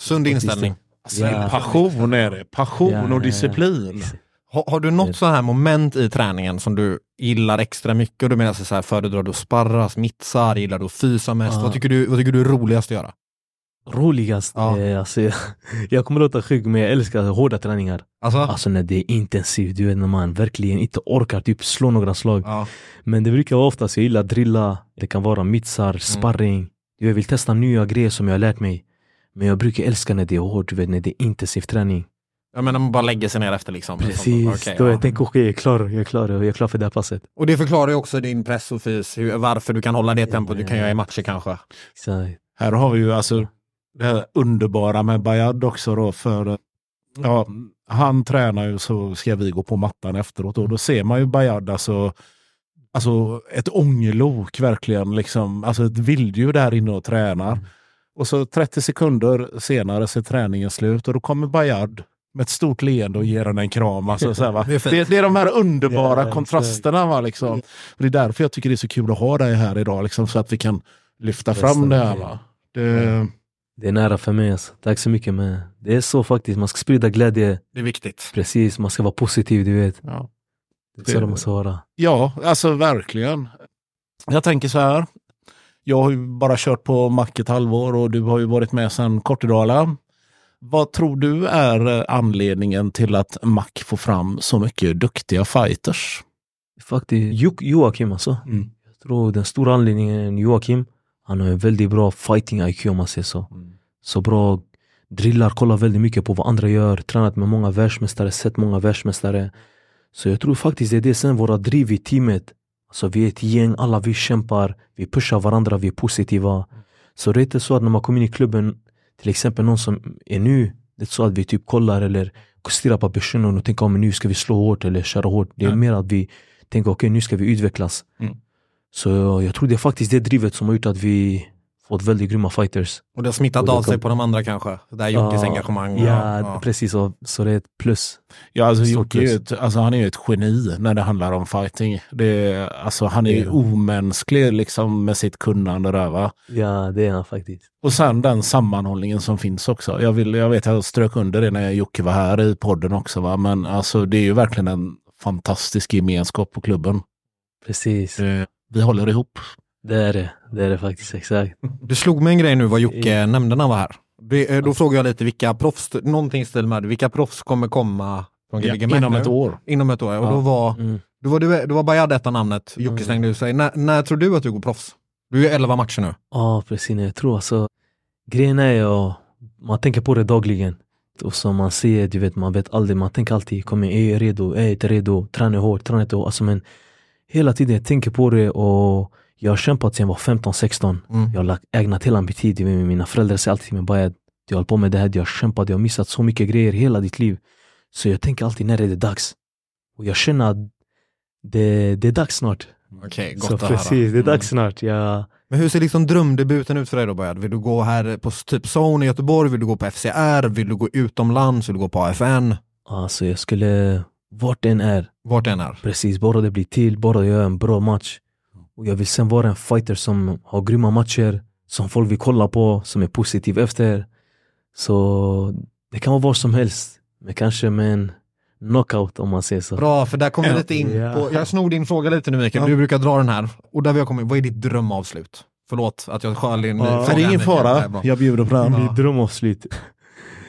Sund inställning.
Alltså,
Ja.
Passion är det. Passion
Ja.
och disciplin.
Har, har du något så här moment i träningen som du gillar extra mycket? Och du menar så här, föredrar du att sparra, mittsar, gillar du att fysa mest?
Ja.
Vad, tycker du, vad tycker du är roligast att göra?
Roligast,
Ja.
eh, alltså, jag, jag kommer låta sjuk men jag älskar hårda träningar.
Alltså?
Alltså när det är intensivt, du vet när man verkligen inte orkar typ slå några slag.
Ja.
Men det brukar vara oftast, jag gillar drilla, det kan vara mittsar, sparring. Jag vill testa nya grejer som jag har lärt mig. Men jag brukar älska när det är hårt, du vet, när det är intensiv träning.
Jag menar man bara lägger sig ner efter liksom.
Precis,
Okej,
då
ja.
jag tänker okej jag är klar, jag är klar, jag är klar för det här passet.
Och det förklarar ju också din press och fys, hur- varför du kan hålla det tempot du kan göra i matcher kanske.
Så,
Här har vi ju alltså det här underbara med Bayard också då för ja, han tränar ju så ska vi gå på mattan efteråt och då ser man ju Bayard alltså Alltså ett ångerlok verkligen liksom, alltså ett vilddjur där inne och tränar. Och så 30 sekunder senare så är träningen slut och då kommer Bayard med ett stort leende och ger henne en kram. Alltså, så här, va?
Det.
Det, är de här underbara
Ja,
kontrasterna. Va, liksom. Och det är därför jag tycker det är så kul att ha dig här idag, liksom, så att vi kan lyfta fram det här. Va? Det,
det är nära för mig alltså. Tack så mycket men det är så faktiskt, man ska sprida glädje.
Det är viktigt.
Precis, man ska vara positiv du vet.
ja.
Det är så det måste vara.
Ja, alltså verkligen. Jag tänker så här. Jag har ju bara kört på Mack ett halvår och du har ju varit med sedan Kortedala. Vad tror du är eh, anledningen till att Mack får fram så mycket duktiga fighters?
Faktiskt, jo Joakim alltså.
Mm.
Jag tror den stora anledningen är Joakim. Han har en väldigt bra fighting IQ om man säger så. Så bra drillar, kollar väldigt mycket på vad andra gör, tränat med många världsmästare, sett många världsmästare. Så jag tror faktiskt det är det sen våra driv i teamet. Alltså vi är ett gäng, alla vi kämpar, vi pushar varandra, vi är positiva. Så det är inte så att när man kommer in i klubben, till exempel någon som är ny, det är så att vi typ kollar eller stirrar på personen och tänker om nu ska vi slå hårt eller köra hårt. Det är
Nej.
mer att vi tänker okej nu ska vi utvecklas.
Mm.
Så jag, jag tror det är faktiskt det drivet som har gjort att vi fått väldigt grymma fighters.
Och det har smittat av sig
kom-
på de andra kanske. Det där Jockes engagemang.
Ja,
Ja.
precis. Så, så det är ett plus.
Ja, alltså, Jocke är ett, alltså, han är ju ett geni när det handlar om fighting. Det är, alltså, han är ju
Ja.
omänsklig liksom, med sitt kunnande där, va?
Ja, det är han faktiskt.
Och sen den sammanhållningen som finns också. Jag, vill, jag vet jag strök under det när Jocke var här i podden också. Va? Men alltså, det är ju verkligen en fantastisk gemenskap på klubben.
Precis.
Eh, Vi håller ihop.
Det är det. Det är det faktiskt, exakt.
Du slog mig en grej nu vad Jocke nämnde när han var här. Det, eh, då frågar jag lite vilka proffs, någonting i stil med vilka proffs kommer komma från
Ja,
Gbg Mac
inom
nu?
ett år.
Inom ett år, och
Ja.
då var,
Mm.
då var, du, då var Bayard detta namnet, Jocke
Mm.
slängde ut sig. När, när tror du att du går proffs? Du är 11 matcher nu.
Ja, precis. Jag tror alltså, grejen är ju, man tänker på det dagligen. Och som man ser, du vet, man vet aldrig, man tänker alltid, kommer jag, är jag redo, är jag inte redo, tränar hårt, tränar inte hårt. Alltså, men hela tiden jag tänker på det och jag har kämpat sedan jag var 15-16.
Mm.
Jag har ägnat hela min tid, mina föräldrar säger alltid till mig, bara, du har hållit på med det här, du har kämpat, du har missat så mycket grejer hela ditt liv. Så jag tänker alltid, när är det dags? Och jag känner att det, det är dags snart.
Okej, gott
så
att höra.
precis, det är
Mm.
dags snart. Jag,
Men hur ser liksom drömdebuten ut för dig då Bayard? Vill du gå här på typ Zone i Göteborg? Vill du gå på FCR? Vill du gå utomlands? Vill du gå på AFN?
alltså jag skulle, vart den är,
Vart den är?
Precis, bara det blir till, bara jag gör en bra match. Och jag vill sen vara en fighter som har grymma matcher, som folk vill kolla på, som är positiv efter. Så det kan vara var som helst, men kanske med en knockout om man säger så.
Bra, för där kommer vi lite in på, jag snor din fråga lite nu Mikael, du brukar dra den här. Och där vi har kommit, vad är ditt drömavslut? Förlåt att jag stjäl din
Ja,
fråga.
Det är ingen fara,
bra.
jag bjuder på den.
Mitt drömavslut,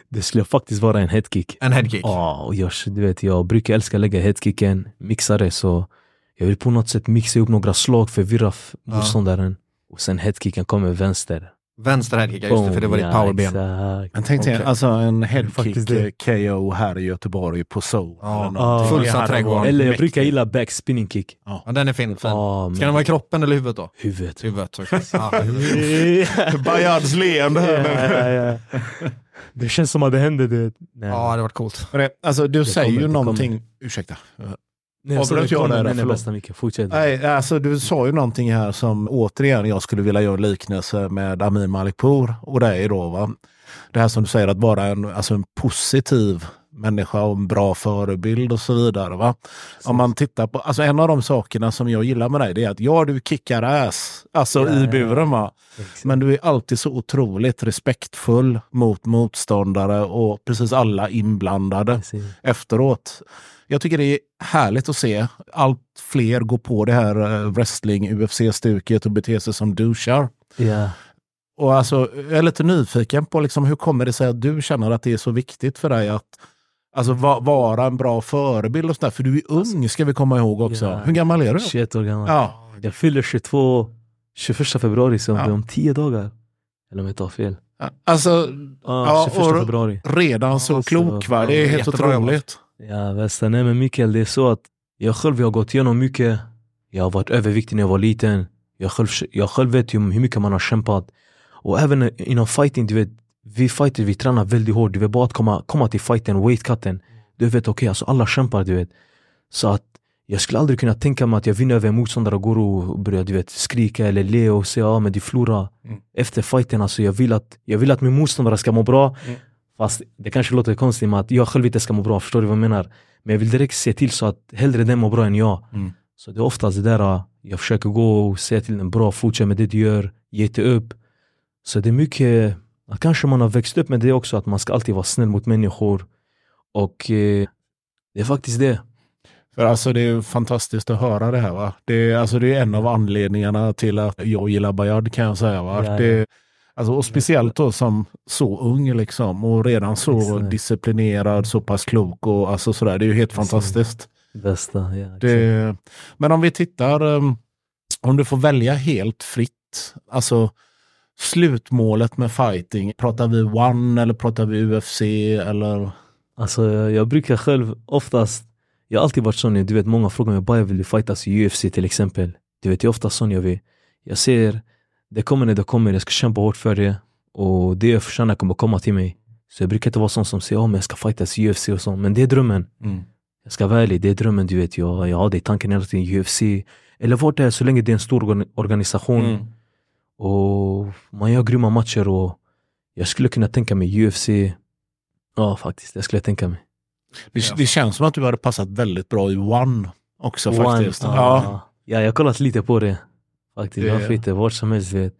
det skulle faktiskt vara en headkick.
En headkick.
Ja, och jag, du vet, jag brukar älska att lägga headkicken, mixa det så jag vill på något sätt mixa upp några slag, förvirra f-
Ja.
motståndaren och sen headkicken kommer vänster.
Vänster headkick, ja, just det, för det var ditt
Ja,
powerben.
exakt.
Men tänk dig
Okej.
alltså en headkick
det.
KO här i Göteborg på Soul.
Ja.
Ja.
Fullsatt
Det
trädgård.
Eller jag brukar gilla back spinning kick.
Ja, den är fin. fin.
Ja,
Ska den vara i kroppen eller huvudet då?
Huvudet.
Huvudet, okej. Ja.
Bajards leende
ja, ja, ja. Det känns som att det händer det. Nej,
ja, det har varit coolt.
Det- Alltså du säger
kommer,
ju
det
någonting, ursäkta.
Nej, jag sa
avbröt jag där, förlåt.
bästa Micke, fortsätt.
Nej, alltså du sa ju någonting här som återigen jag skulle vilja göra liknelse med Amin Malikpour och dig då va. Det här som du säger att vara en, alltså en positiv människa och en bra förebild och så vidare. Va? Om man tittar på, alltså en av de sakerna som jag gillar med dig det är att ja du kickar ass, alltså
Ja,
i
ja,
buren va.
Exakt.
Men du är alltid så otroligt respektfull mot motståndare och precis alla inblandade
Precis.
efteråt. Jag tycker det är härligt att se allt fler gå på det här eh, wrestling, UFC-stuket och bete sig som douchar.
Ja.
Och alltså, jag är lite nyfiken på liksom, hur kommer det sig att du känner att det är så viktigt för dig att alltså, va, vara en bra förebild och sådär. För du är ung ska vi komma ihåg också.
Ja.
Hur gammal är du?
21 år gammal.
Ja.
Jag fyller 22, 21 februari, så
Ja.
om 10 dagar. Eller om jag har fel.
Alltså,
Ja,
Ja,
21
och-
februari.
redan så
Alltså,
klok va? Det är helt otroligt.
Ja, bästa. Nej men Mikael, det är så att jag själv jag har gått igenom mycket. Jag har varit överviktig när jag var liten. Jag själv, jag själv vet ju hur mycket man har kämpat. Och även inom fighting, du vet, vi fighter, vi tränar väldigt hårt. Du vet, bara att komma, komma till fighten, weightcutten. Du vet, okej, alltså alla kämpar, du vet. Så att jag skulle aldrig kunna tänka mig att jag vinner över en motståndare och går och börjar du vet, skrika eller le och säga ja men du förlorar.
Mm.
Efter fighten, alltså jag vill, att, jag vill att min motståndare ska må bra.
Mm.
Fast det kanske låter konstigt med att jag själv inte ska må bra, förstår du vad jag menar? Men jag vill direkt se till så att hellre den mår bra än jag.
Mm.
Så det är oftast det där, äh, jag försöker gå och säga till den bra, fortsätt med det du gör, ge inte upp. Så det är mycket, att kanske man har växt upp med det också, att man ska alltid vara snäll mot människor. Och eh, det är faktiskt det.
För alltså det är fantastiskt att höra det här. Va? Det, är, alltså det är en av anledningarna till att jag gillar Bayard kan jag säga. Va?
Ja, ja.
Det, alltså, och speciellt då som så ung liksom och redan så
Exakt.
disciplinerad, så pass klok och alltså sådär. Det är ju helt
Exakt.
fantastiskt.
Bästa, ja. exakt.
Det, men om vi tittar, um, om du får välja helt fritt, alltså slutmålet med fighting, pratar vi one eller pratar vi UFC eller?
Alltså jag, brukar själv oftast, jag har alltid varit sån, du vet många frågar mig bara jag vill fightas i UFC till exempel. Du vet jag är ofta sån jag vill. Jag ser, det kommer när det kommer, jag ska kämpa hårt för det. Och det jag förtjänar kommer komma till mig. Så jag brukar inte vara sån som säger om jag ska fightas i UFC och så, men det är drömmen. Jag ska vara ärlig, det är drömmen du vet. Jag, jag har det i tanken hela tiden, UFC. Eller vart det är, så länge det är en stor organ- organisation.
Mm.
Och man gör grymma matcher och jag skulle kunna tänka mig UFC. Ja faktiskt, det skulle jag tänka mig.
Det, det känns som att du hade passat väldigt bra i one också
One,
faktiskt.
Ja,
ja,
jag har kollat lite på det. Faktiskt,
Det-
varför inte? Vart som helst vet.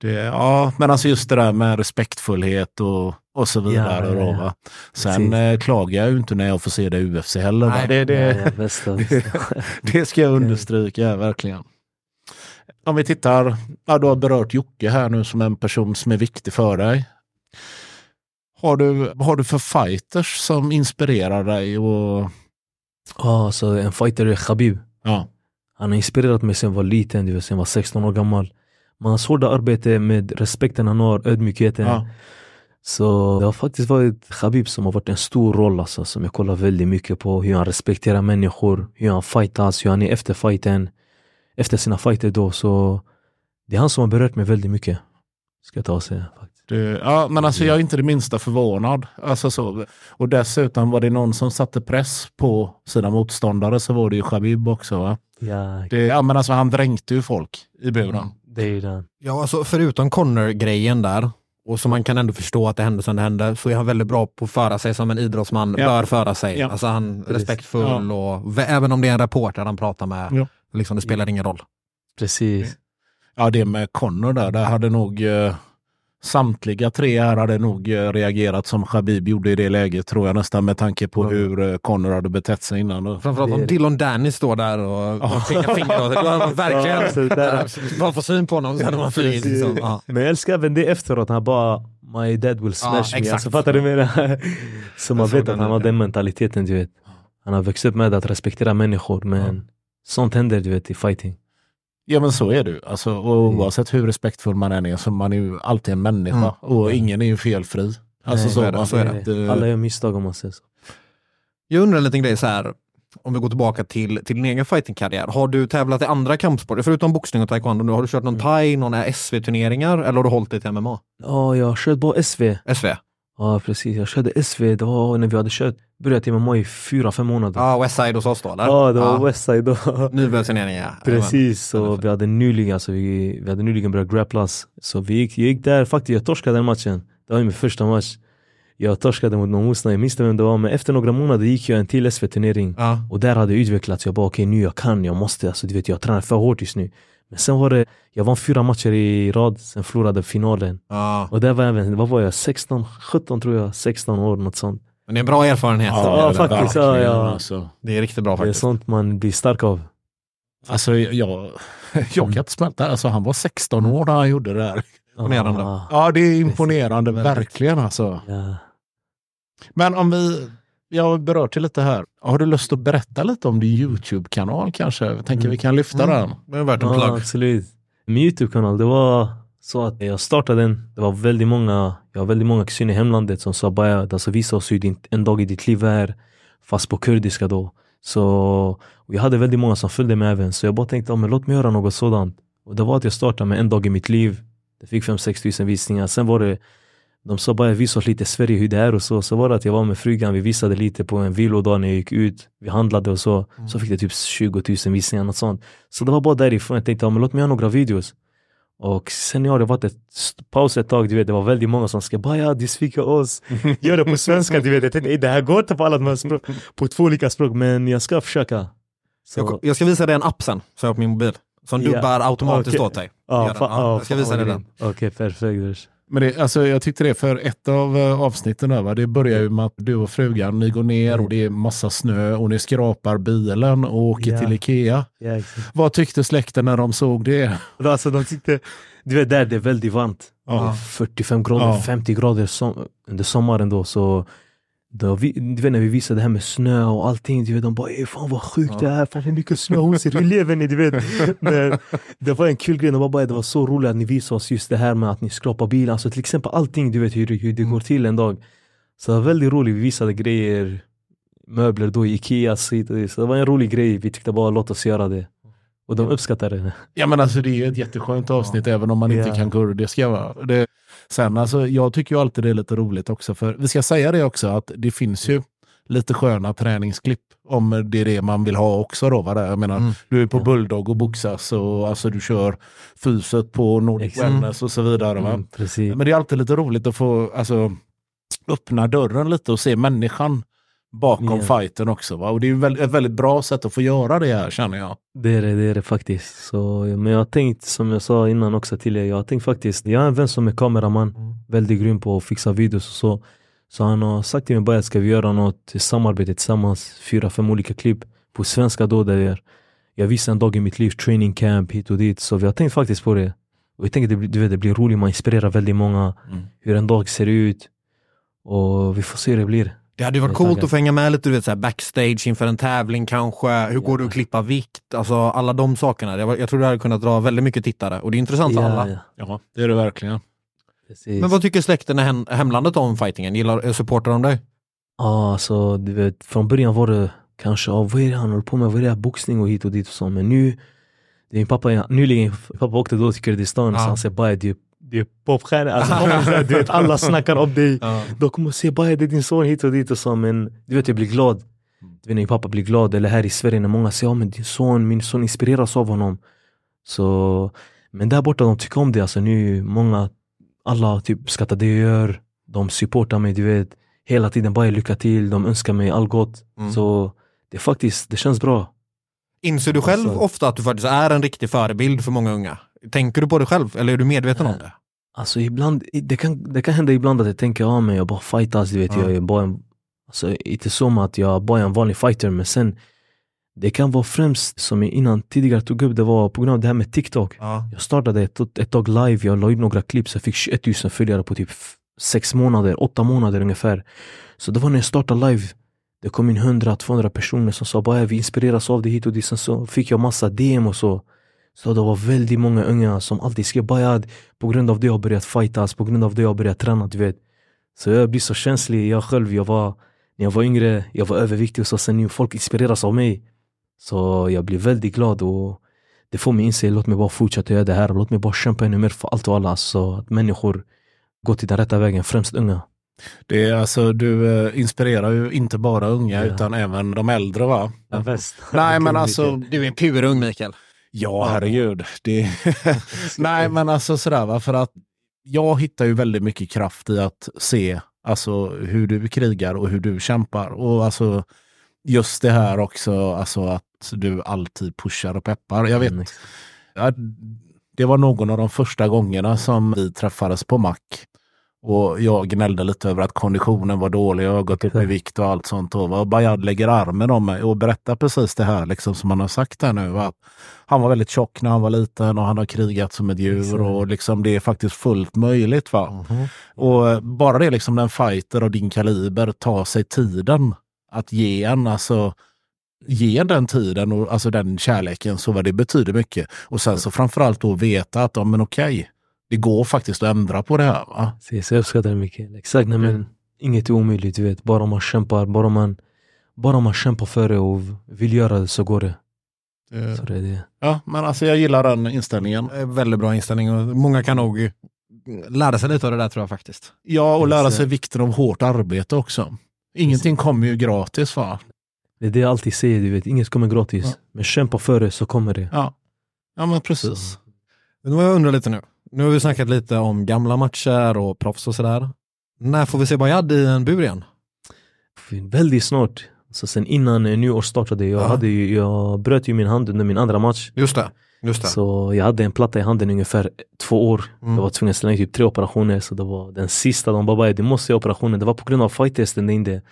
det, ja, men alltså just det där med respektfullhet och, och så vidare.
Ja,
Då, va? Sen eh, klagar jag ju inte när jag får se det i UFC heller.
Nej.
Det, det,
Ja, bästa.
det, det ska jag understryka, verkligen. Om vi tittar, ja, du har berört Jocke här nu som en person som är viktig för dig. Har du, har du för fighters som inspirerar dig? Och,
Ja, så en fighter är Khabib.
ja,
Han har inspirerat mig sen jag var liten, du vet, sen jag var 16 år gammal. Men hans hårda arbete med respekten han har, ödmjukheten.
ja,
Så det har faktiskt varit Khabib som har varit en stor roll alltså, som jag kollar väldigt mycket på. Hur han respekterar människor, hur han fightas, hur han är efter fighten. Efter sina fighter då, så det är han som har berört mig väldigt mycket. Ska jag ta och säga. Faktiskt.
det, ja, men alltså jag är inte det minsta förvånad. Alltså så. Och dessutom var det någon som satte press på sina motståndare så var det ju Khabib också. Va?
Ja,
Det, ja, men alltså han dränkte ju folk i buren.
det är ju den.
Ja, alltså förutom Connor-grejen där, och så man kan ändå förstå att det hände som det hände, så är han väldigt bra på att föra sig som en idrottsman
Ja.
bör föra sig.
Ja.
Alltså han är respektfull och vä- även om det är en reporter han pratar med,
Ja.
liksom, det spelar ingen roll.
Precis.
Ja, det med Connor där, där hade nog... eh, Samtliga tre här hade nog eh, reagerat som Khabib gjorde i det läget tror jag nästan med tanke på hur eh, Conor hade betett sig innan. då.
Framförallt om Dillon Danny står där och och pekar finger åt man verkligen...
Ja,
Man får syn på honom så hade man flugit. Liksom. Ja.
Men jag älskar även det efteråt, han bara My dad will smash me.
exakt.
Alltså, fattar du vad jag menar? Så man vet att han har den mentaliteten du vet. Han har växt upp med att respektera människor men sånt händer du vet i fighting.
Ja men så är ju. Alltså, och
Mm.
oavsett hur respektfull man än är så man är ju alltid en människa
Mm.
och ingen är ju felfri. Alltså
Nej,
så,
är det, så är det.
Det-
Alla gör misstag om man säger så.
Jag undrar en liten grej så här. Om vi går tillbaka till, till din egen fightingkarriär. Har du tävlat i andra kampsporter? Förutom boxning och taekwondo, nu, har du kört någon thai, någon SV-turneringar eller har du hållit dig till MMA?
Ja, jag körde på SV.
SV?
Ja precis, jag körde SV, det var när vi hade kört, börjat i MMA i fyra, fem månader.
Ja, Westside hos oss då eller?
Ja, det var Westside då.
Nybörjarturnering ja.
Precis, så vi hade nyligen, alltså vi, vi hade nyligen börjat grapplas. Så vi gick, jag gick där, faktiskt jag torskade den matchen. Det var min första match. Jag torskade mot någon motståndare, jag minns inte vem det var, men efter några månader gick jag en till SV-turnering.
Ja.
Och där hade jag utvecklats, jag bara okej nu jag kan, jag måste, alltså du vet jag tränar för hårt just nu. Men sen var det, jag vann fyra matcher i rad, sen förlorade finalen.
ja.
Och där var jag, vad var jag, 16, 17 tror jag, 16 år något sånt.
Men det är en bra erfarenhet.
Ja,
det är det
faktiskt, ja, ja.
Alltså.
Det är riktigt bra
Det är
faktiskt.
sånt man blir stark av.
Alltså jag, jag kan inte smälta Alltså han var 16 år när han gjorde det här.
Imponerande.
Ah,
Ja det är imponerande, verkligen alltså.
ja.
Men om vi, jag har berört det lite här. Har du lust att berätta lite om din YouTube-kanal kanske? Jag tänker vi kan lyfta den.
Mm. Det är värt en
Ja,
plugg.
absolut. Min Youtube-kanal, det var så att jag startade den. Det var väldigt många, jag har väldigt många kusiner i hemlandet som sa bara alltså, visa oss hur din, en dag i ditt liv är. Fast på kurdiska då. Så jag hade väldigt många som följde mig även. Så jag bara tänkte, ja, men låt mig göra något sådant. Och det var att jag startade med en dag i mitt liv. Det fick 5-6 tusen visningar. Sen var det de sa bara visa oss lite Sverige hur det är och så. Så var det att jag var med frugan, vi visade lite på en vilodag när jag gick ut. Vi handlade och så. Så fick det typ 20 000 visningar, något sånt. Så det var bara därifrån jag tänkte, ja, men låt mig göra några videos. Och sen har det varit ett paus ett tag, du vet, det var väldigt många som skrev bara ja, du sviker oss. Gör det på svenska, du vet. Jag tänkte, "Ey, det här går inte på alla de här språk, på två olika språk, men jag ska försöka.
Jag, jag ska visa dig en app sen, som jag har på min mobil. Som
Ja.
dubbar automatiskt
Okej.
åt dig.
fa-
Ja, jag ska visa dig den.
Okej, perfekt.
Men det, alltså, jag tyckte det för ett av eh, avsnitten där, va, det börjar ju med att du och frugan, ni går ner och det är massa snö och ni skrapar bilen och åker
Ja.
till Ikea.
Ja, exakt.
Vad tyckte släkten när de såg det?
Alltså de tyckte, du vet där det är väldigt varmt.
Ja.
45 grader,
Ja.
50 grader som, under sommaren då så då vi, du vet när vi visade det här med snö och allting, du vet, de bara "Ey, fan vad sjukt det är, fan hur mycket snö hos er, hur lever ni? Du vet. Men det var en kul grej, de bara, det var så roligt att ni visade oss just det här med att ni skrapar bilen, alltså till exempel allting, du vet hur, hur det går till en dag. Så det var väldigt roligt, vi visade grejer, möbler då i Ikea, så det var en rolig grej, vi tyckte bara låt oss göra det. Och de uppskattade det.
Ja men alltså det är ju ett jätteskönt avsnitt även om man inte
Ja.
kan kurdiska. Va? Det, sen alltså jag tycker ju alltid det är lite roligt också för vi ska säga det också att det finns ju lite sköna träningsklipp om det är det man vill ha också då. Va? Jag menar,
Mm.
du är på Bulldog och boxas och alltså du kör fyset på Nordic
Exakt.
Wellness och så vidare. Va?
Mm.
Men det är alltid lite roligt att få alltså, öppna dörren lite och se människan bakom
Ja.
fighten också. Va? Och det är ett väldigt bra sätt att få göra det här känner jag.
Det är det, det är det faktiskt. Så, men jag har tänkt, som jag sa innan också till er, jag har tänkt faktiskt, jag har en vän som är kameraman, väldigt grym på att fixa videos och så. Så han har sagt till mig bara, ska vi göra något samarbete tillsammans, fyra, fem olika klipp på svenska då där jag, jag visar en dag i mitt liv, training camp hit och dit. Så vi har tänkt faktiskt på det. Och jag tänker det, blir- du vet, det blir roligt, man inspirerar väldigt många,
Mm.
hur en dag ser ut. Och vi får se hur det blir.
Det hade ju varit coolt att få hänga med lite du vet, så här backstage inför en tävling kanske. Hur går
Ja.
du att klippa vikt? Alltså alla de sakerna. Jag, jag tror det hade kunnat dra väldigt mycket tittare och det är intressant för alla.
ja,
Ja, det är det verkligen.
precis.
Men vad tycker släkten i hem, hemlandet om fightingen? Gillar, eh, supportar de dig?
Ja, alltså du vet, från början var det kanske, oh, vad är det han håller på med, vad är det här, boxning och hit och dit och så, men nu, det är min pappa, nyligen, pappa åkte då till Kurdistan,
Ja.
så han säger bara du är popstjärna, alltså, du vet alla snackar om dig, de kommer säga bara det är din son hit och dit. Och så, men du vet jag blir glad, du vet när min pappa blir glad, eller här i Sverige när många säger, ja men din son, min son inspireras av honom, så, men där borta de tycker om det, alltså nu, många, alla typ skattar det jag gör, de supportar mig, du vet, hela tiden bara lycka till, de önskar mig all gott.
Mm.
Så det är faktiskt, det känns bra.
Inser du själv
Alltså-
ofta att du faktiskt är en riktig förebild för många unga? Tänker du på det själv eller är du medveten om det?
Alltså ibland, det kan, det kan hända ibland att jag tänker, ja men jag bara fightas, du vet,
Ja.
jag är bara en, alltså inte som att jag bara är en vanlig fighter, men sen det kan vara främst, som jag innan tidigare tog upp, det var på grund av det här med TikTok.
Ja.
Jag startade ett, ett tag live, jag la ut några klipp, så jag fick 21 000 följare på typ sex månader, åtta månader ungefär. Så det var när jag startade live, det kom in 100-200 personer som sa bara vi inspireras av det hit och dit. Sen så fick jag massa DM och så. Så det var väldigt många unga som alltid skrev Bayad, på grund av det jag har börjat fightas, på grund av det jag har börjat träna, du vet. Så jag blir så känslig, jag själv, jag var, när jag var yngre, jag var överviktig och så sen nu folk inspireras av mig. Så jag blir väldigt glad och det får mig inse, låt mig bara fortsätta göra det här, låt mig bara kämpa ännu mer för allt och alla så att människor går till den rätta vägen, främst unga.
Det är alltså, du eh, inspirerar ju inte bara unga
Ja.
utan även de äldre va?
bäst.
Nej men alltså,
Du är purung Mikael.
Ja herregud. Det... Nej men alltså sådär va, för att jag hittar ju väldigt mycket kraft i att se alltså hur du krigar och hur du kämpar. Och alltså just det här också, alltså att du alltid pushar och peppar. Jag vet,
Mm,
Ja, det var någon av de första gångerna som vi träffades på Mac. Och jag gnällde lite över att konditionen var dålig, jag har gått upp i vikt och allt sånt. Och Bayard lägger armen om mig och berättar precis det här liksom som han har sagt här nu. va. Han var väldigt tjock när han var liten och han har krigat som ett djur och liksom det är faktiskt fullt möjligt. va. Och eh, bara det liksom när en fighter av din kaliber tar sig tiden att ge en, alltså ge en den tiden och alltså den kärleken så vad det betyder mycket. Och sen så framförallt då veta att, ja men okej, det går faktiskt att ändra på det här. Va?
Så så jag uppskattar det mycket. Exakt, nej, men inget är omöjligt, du vet. Bara man kämpar, bara man, bara man kämpar för det och vill göra det så går det. Så det är det.
Ja, men alltså jag gillar den inställningen.
Eh, Väldigt bra inställning och många kan nog lära sig lite av det där tror jag faktiskt.
Ja, och lära sig vikten av hårt arbete också. Ingenting kommer ju gratis va?
Det är det jag alltid säger, du vet. Inget kommer gratis.
Ja.
Men kämpa för det så kommer det.
Ja, ja men precis.
Men vad jag undrar lite nu. Nu har vi snackat lite om gamla matcher och proffs och sådär. När får vi se Bayad i en bur igen?
Väldigt snart. Så sen innan eh, nyår startade, jag,
Ja.
hade ju, jag bröt ju min hand under min andra match.
Just det. Just det.
Så jag hade en platta i handen i ungefär två år.
Mm.
Jag var tvungen att slänga typ tre operationer. Så det var den sista, de bara "Baja, du måste göra operationen. Det var på grund av det inte.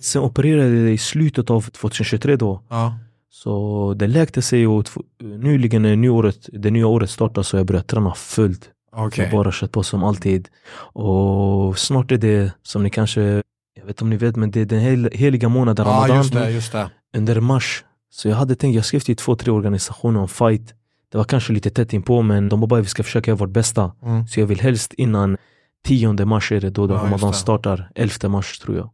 Sen opererade jag i slutet av 2023 då.
Ja.
Så det läkte sig och nyligen när nyåret, det nya året startade så jag började träna fullt.
Okej.
Jag bara kört på som alltid. Och snart är det, som ni kanske, jag vet inte om ni vet, men det är den hel, heliga månaden
Ja,
Ramadan
just det. Just det.
under mars. Så jag hade tänkt, jag skrev till två, tre organisationer om fight. Det var kanske lite tätt inpå men de bara vi ska försöka göra vårt bästa.
Mm.
Så jag vill helst innan 10 mars är det då, då
Ja,
Ramadan startar, 11 mars tror jag.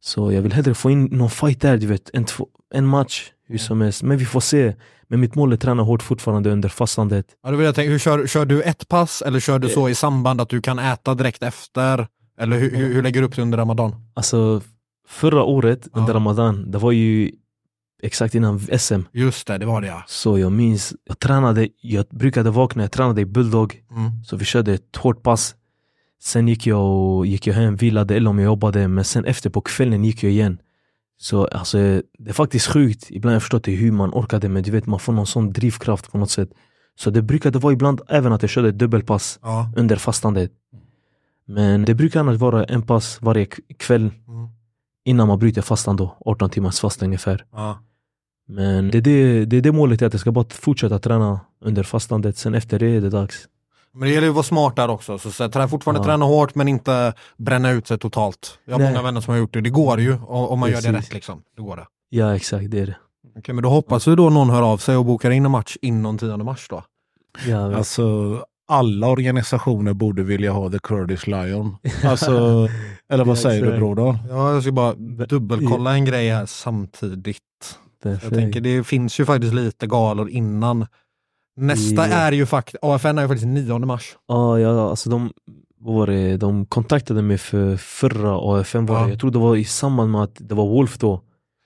Så jag vill hellre få in någon fight där, du vet, en, två, en match hur som helst. Men vi får se. Men mitt mål är att träna hårt fortfarande under fastandet.
Ja, då vill jag tänka, hur kör, kör du ett pass eller kör du så i samband att du kan äta direkt efter? Eller hur, hur, hur lägger du upp det under Ramadan?
Alltså förra året under
Ja.
Ramadan, det var ju exakt innan SM.
Just det, det var det ja.
Så jag minns, jag tränade, jag brukade vakna, jag tränade i Bulldog.
Mm.
Så vi körde ett hårt pass. Sen gick jag, och, gick jag hem, vilade eller om jag jobbade. Men sen efter på kvällen gick jag igen. Så alltså, det är faktiskt sjukt. Ibland jag förstått inte hur man orkade men du vet man får någon sån drivkraft på något sätt. Så det brukade vara ibland även att jag körde ett dubbelpass
Ja.
under fastandet. Men det brukar annars vara en pass varje kväll
Mm.
innan man bryter fastan då. 18 timmars fasta ungefär.
ja.
Men det är det, det är det målet är att jag ska bara fortsätta träna under fastandet. Sen efter det är det dags.
Men det gäller ju att vara smart där också. Så, så trä, fortfarande
Ja.
träna hårt men inte bränna ut sig totalt. Jag har
Nej.
många vänner som har gjort det. Det går ju om, om man gör det
Precis.
rätt. Liksom. Det går det.
Ja exakt, det är det.
Okej, men då hoppas vi då någon hör av sig och bokar in en match innan 10 mars då.
Ja,
Alltså, alla organisationer borde vilja ha The Kurdish Lion. Alltså, eller vad
Ja,
säger du
exakt.
broder?
Ja, jag ska bara dubbelkolla en grej här samtidigt. Jag tänker det finns ju faktiskt lite galor innan. Nästa är ju faktiskt, AFN är ju faktiskt 9 mars.
Ja, ja alltså de, var det, de kontaktade mig för förra AFN var
Ja.
Jag tror det var i samband med att det var Wolf då.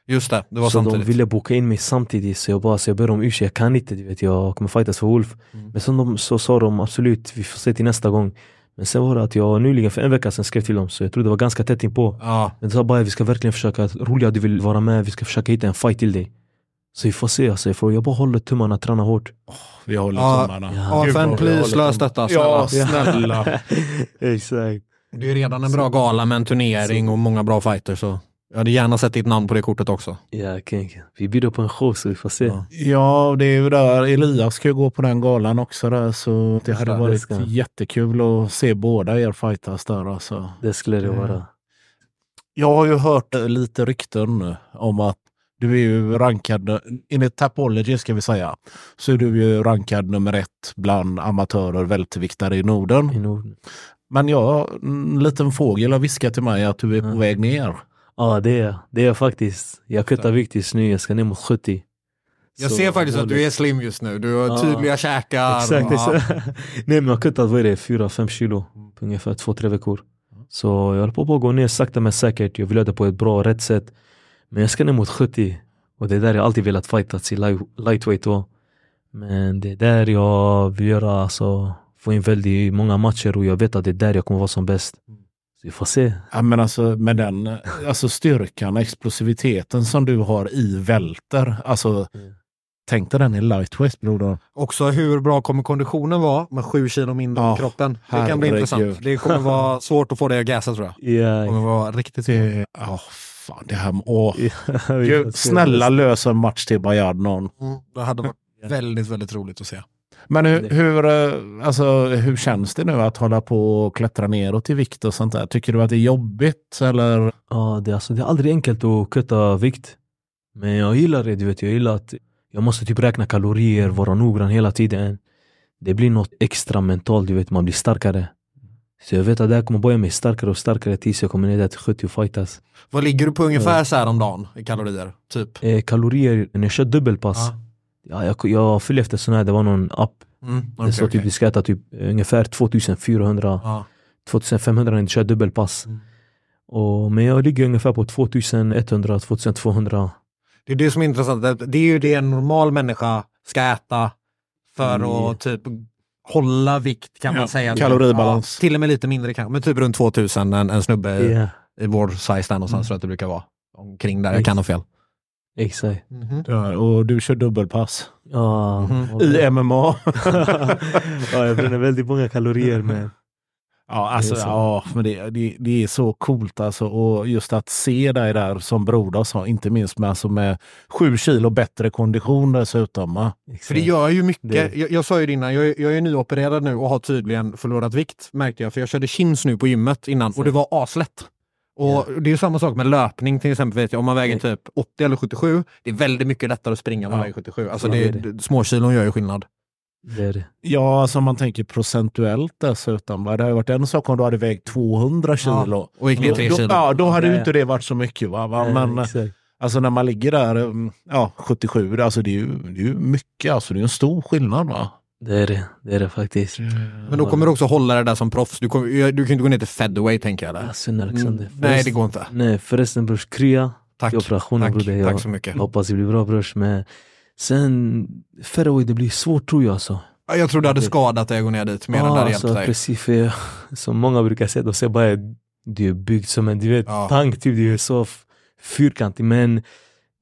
Just det, det var
så
samtidigt.
de ville boka in mig samtidigt så jag bara, så jag ber om ursäkt, jag kan inte, du vet, jag kommer fightas för Wolf.
Mm.
Men sen de, så sa de absolut, vi får se till nästa gång. Men sen var det att jag nyligen för en vecka sedan skrev till dem så jag tror det var ganska tätt inpå.
Ja,
Men de sa bara vi ska verkligen försöka, roliga du vill vara med, vi ska försöka hitta en fight till dig. Så vi får se alltså, jag, får, jag bara håller tummarna, tränar hårt.
Vi håller
Ja,
tummarna.
ja.
Gud, håller
please, lös detta, snälla.
Ja, snälla.
Exakt.
Det är redan en bra gala med en turnering och många bra fighters. Så jag hade gärna sett ditt namn på det kortet också.
Ja, King. Vi bjuder på en show så vi får se.
Ja.
Ja, det är ju där. Elias ska ju gå på den galan också där, så det hade
det
varit
ska han.
jättekul att se båda er fightas där alltså.
Det skulle det vara.
Jag har ju hört eh, lite rykten nu om att du är ju rankad, enligt Tapology ska vi säga, så är du ju rankad nummer ett bland amatörer välterviktare i Norden.
I Norden.
Men jag, en liten fågel har viskat till mig att du är på
Ja.
väg ner.
Ja, det är det är jag faktiskt. Jag kuttar vikt just nu, jag ska ner mot 70.
Jag
Så
ser faktiskt att du är slim just nu. Du har
Ja.
tydliga käkar.
Exakt,
Ja.
exakt. Nej men jag har kuttat, vad är det, 4-5 kilo på ungefär 2-3 veckor. Så jag håller på att gå ner sakta men säkert. Jag vill göra det på ett bra, rätt sätt. Men jag ska ner mot 70. Och det är där jag alltid velat fightas i light- lightweight då. Men det är där jag vill göra, alltså, få in väldigt många matcher och jag vet att det är där jag kommer vara som bäst. Så vi får se.
Ja, men alltså med den alltså styrkan, explosiviteten som du har i välter. Alltså,
Mm.
tänk dig den i lightweight broder.
Också hur bra kommer konditionen vara med sju kilo mindre i kroppen. Det kan bli intressant. Det kommer vara svårt att få dig att gasa tror jag. Det
Ja,
kommer vara riktigt
Det, åh, fan det här, åh. Gud, snälla lös en match till Bayard någon.
Mm, det hade varit väldigt, väldigt roligt att se.
Men hur, hur, eh, alltså, hur känns det nu att hålla på och klättra neråt i vikt och sånt där? Tycker du att det är jobbigt eller?
Ja, det, är alltså, det är aldrig enkelt att kutta vikt. Men jag gillar det, du vet. Jag gillar att jag måste typ räkna kalorier, vara noggrann hela tiden. Det blir något extra mentalt, du vet. Man blir starkare. Så jag vet att det här kommer börja mig starkare och starkare tills jag kommer ner där till 70 och fightas.
Vad ligger du på ungefär så här om dagen i kalorier? Typ?
Eh, kalorier, när jag kör dubbelpass.
Ja.
Ja, jag, jag följer efter sån här, det var någon app.
Mm,
det
okej,
står typ
okej.
du ska äta typ eh, ungefär 2400,
Ja.
2500 när du kör dubbelpass.
Mm.
Och, men jag ligger ungefär på 2100, 2200.
Det är det som är intressant. Det- Det är ju det en normal människa ska äta för
Mm.
att typ hålla vikt kan man
Ja,
säga.
kaloribalans.
Ja, till och med lite mindre kanske, men typ runt 2000 en, en snubbe i-
Ja,
i vår size där någonstans
Mm.
tror jag att det brukar vara. Omkring där, jag kan ha fel.
exakt.
Ja, och du kör dubbelpass.
Ja,
Mhm.
och-
I MMA.
ja, jag bränner väldigt många kalorier men
Ja, alltså,
Det är så.
ja, men det, det, det är så coolt alltså. Och just att se dig där som Broder sa, inte minst med, alltså med sju kilo bättre kondition dessutom. va?
För det gör ju mycket.
Det-
Jag, jag sa ju det innan, jag, är- jag är nyopererad nu och har tydligen förlorat vikt märkte jag. För jag körde chins nu på gymmet innan och det var aslätt. Och det är ju samma sak med löpning till exempel. Vet jag, om man väger typ 80 eller 77, det är väldigt mycket lättare att springa om man
Ja.
väger 77. Alltså
Ja,
det,
det är
det. Småkilon gör ju skillnad.
Det är det.
Ja, alltså man tänker procentuellt dessutom. Va? Det hade varit en sak om du hade vägt 200 kilo.
Och gick ner
Då,
3
då,
kilo.
ja, då hade ju
Ja.
inte det varit så mycket. Va? Va?
Ja,
Men alltså när man ligger där, mm, ja 77, alltså det är ju, det är ju mycket. Alltså det är en stor skillnad. va?
Det är det, det är det faktiskt.
Men då kommer du också hålla det där som proffs. Du, kommer, du kan inte gå ner till featherweight tänker jag. Där.
Ja, Sven Alexander.
Mm, nej, det går inte.
Nej, förresten brors, krya
Tack.
till operationen
Tack,
broder. Jag
tack så mycket.
hoppas det blir bra brors. Men sen, featherweight det blir svårt tror jag alltså.
Ja, Jag tror du hade skadat dig att gå ner dit mer än det
Ja,
hade hjälpt
alltså,
dig.
precis, för jag, som många brukar säga, de säger bara du är byggd som en du vet,
Ja.
tank, typ, du är så fyrkantig. Men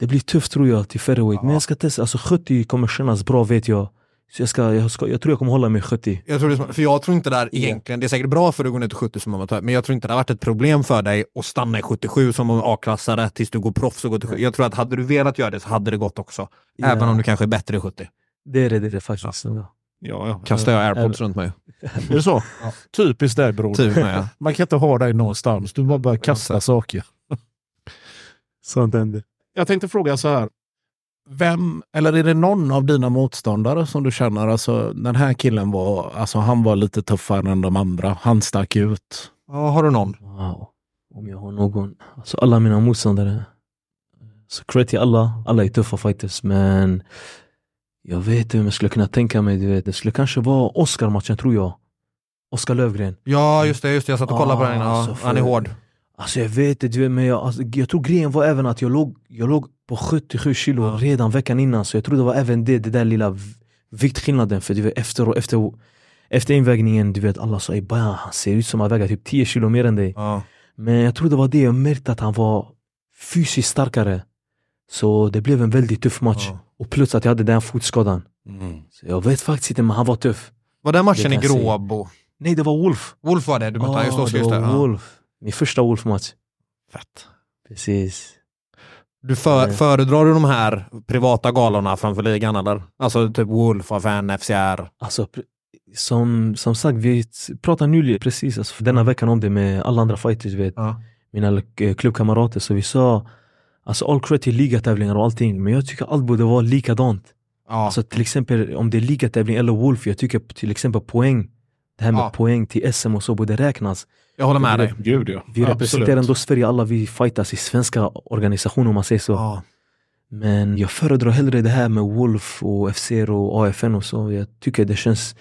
det blir tufft tror jag till. Men
Ja.
jag ska testa, alltså 70 kommer kännas bra vet jag. Så jag, ska, jag, ska, jag tror jag kommer hålla mig 70.
Jag tror det för jag tror inte det där egentligen, det är säkert bra för dig att gå ner till 70 som amatör, men jag tror inte det har varit ett problem för dig att stanna i 77 som A-klassare tills du går proffs och går till 70. Jag tror att hade du velat göra det så hade det gått också.
Ja.
Även om du kanske är bättre i 70.
Det är det, det, är det faktiskt. Ja.
Ja, ja.
Kastar jag airpods runt mig.
Är det så?
Ja.
Typiskt dig bror.
Typ med, ja.
Man kan inte ha dig någonstans. Du bara börjar kasta saker.
Sånt händer.
Jag tänkte fråga så här. Vem, eller är det någon av dina motståndare som du känner, alltså den här killen var, alltså han var lite tuffare än de andra. Han stack ut.
ja, har du någon?
Wow. Om jag har någon. Alltså alla mina motståndare. Så cred till alla. Alla är tuffa fighters men jag vet inte om jag skulle kunna tänka mig. Du vet, det skulle kanske vara Oscar-matchen tror jag. Oskar Lövgren.
Ja, just det, just det. Jag satt och kollade på den. Ja,
Alltså, för-
han är hård.
Alltså jag vet du vet, men jag, alltså, jag tror grejen var även att jag låg, jag låg på 77 kilo
Ja.
redan veckan innan. Så jag tror det var även det, det där lilla viktskillnaden. För du vet, efter, och efter, efter invägningen, du vet alla sa "Ey, Bajan, han ser ut som att väga typ 10 kilo mer än dig.
Ja.
Men jag tror det var det jag märkte att han var fysiskt starkare. Så det blev en väldigt tuff match.
Ja.
Och plus att jag hade den fotskadan.
Mm.
Så jag vet faktiskt inte, men han var tuff.
Var den matchen
Det
i. Gråbo?
Nej, det var Wolf.
Wolf var det, du mötte
Ah,
just
det
just det.
Wolf. Min första Wolf-match.
Fett.
Precis.
Du för,
Nej.
föredrar du de här privata galorna framför ligan eller? Alltså typ Wolf, AFN, FCR.
Alltså, som, som sagt, vi pratade nyligen precis alltså, denna veckan om det med alla andra fighters, vet.
Ja.
mina eh, klubbkamrater. Så vi sa, alltså all cred till ligatävlingar och allting, men jag tycker allt borde vara likadant.
Ja.
Alltså till exempel om det är ligatävling eller Wolf, jag tycker till exempel poäng, det här med
Ja.
poäng till SM och så borde räknas.
Jag håller med dig.
Gud ja.
Vi representerar ändå Sverige, alla vi fightas i svenska organisationer om man säger så.
Ja.
Men jag föredrar hellre det här med Wolf och FCR och AFN och så. Jag tycker det känns,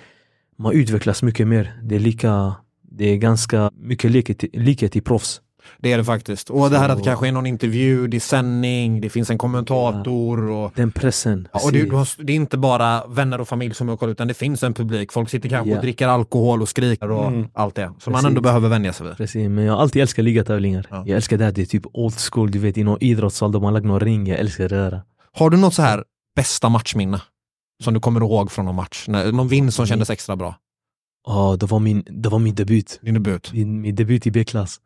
man utvecklas mycket mer. Det är lika, det är ganska mycket likhet, likhet i proffs.
Det är det faktiskt. Och det här att det
Så-
kanske är någon intervju, det är sändning, det finns en kommentator. Och,
Den pressen.
ja, och det, har, det är inte bara vänner och familj som åker utan det finns en publik. Folk sitter kanske
Ja.
och dricker alkohol och skriker och
Mm.
allt det. Som man ändå behöver vänja sig vid.
Precis, men jag har alltid älskat ligatävlingar.
Ja.
Jag älskar det här, det är typ old school, du vet i någon idrottssal där man lagt någon ring, jag älskar det där.
Har du något så här bästa matchminne? Som du kommer ihåg från någon match? När- Någon vinst som kändes extra bra?
Ja, det var min, det var min debut.
Din debut?
Min, min debut i B-klass.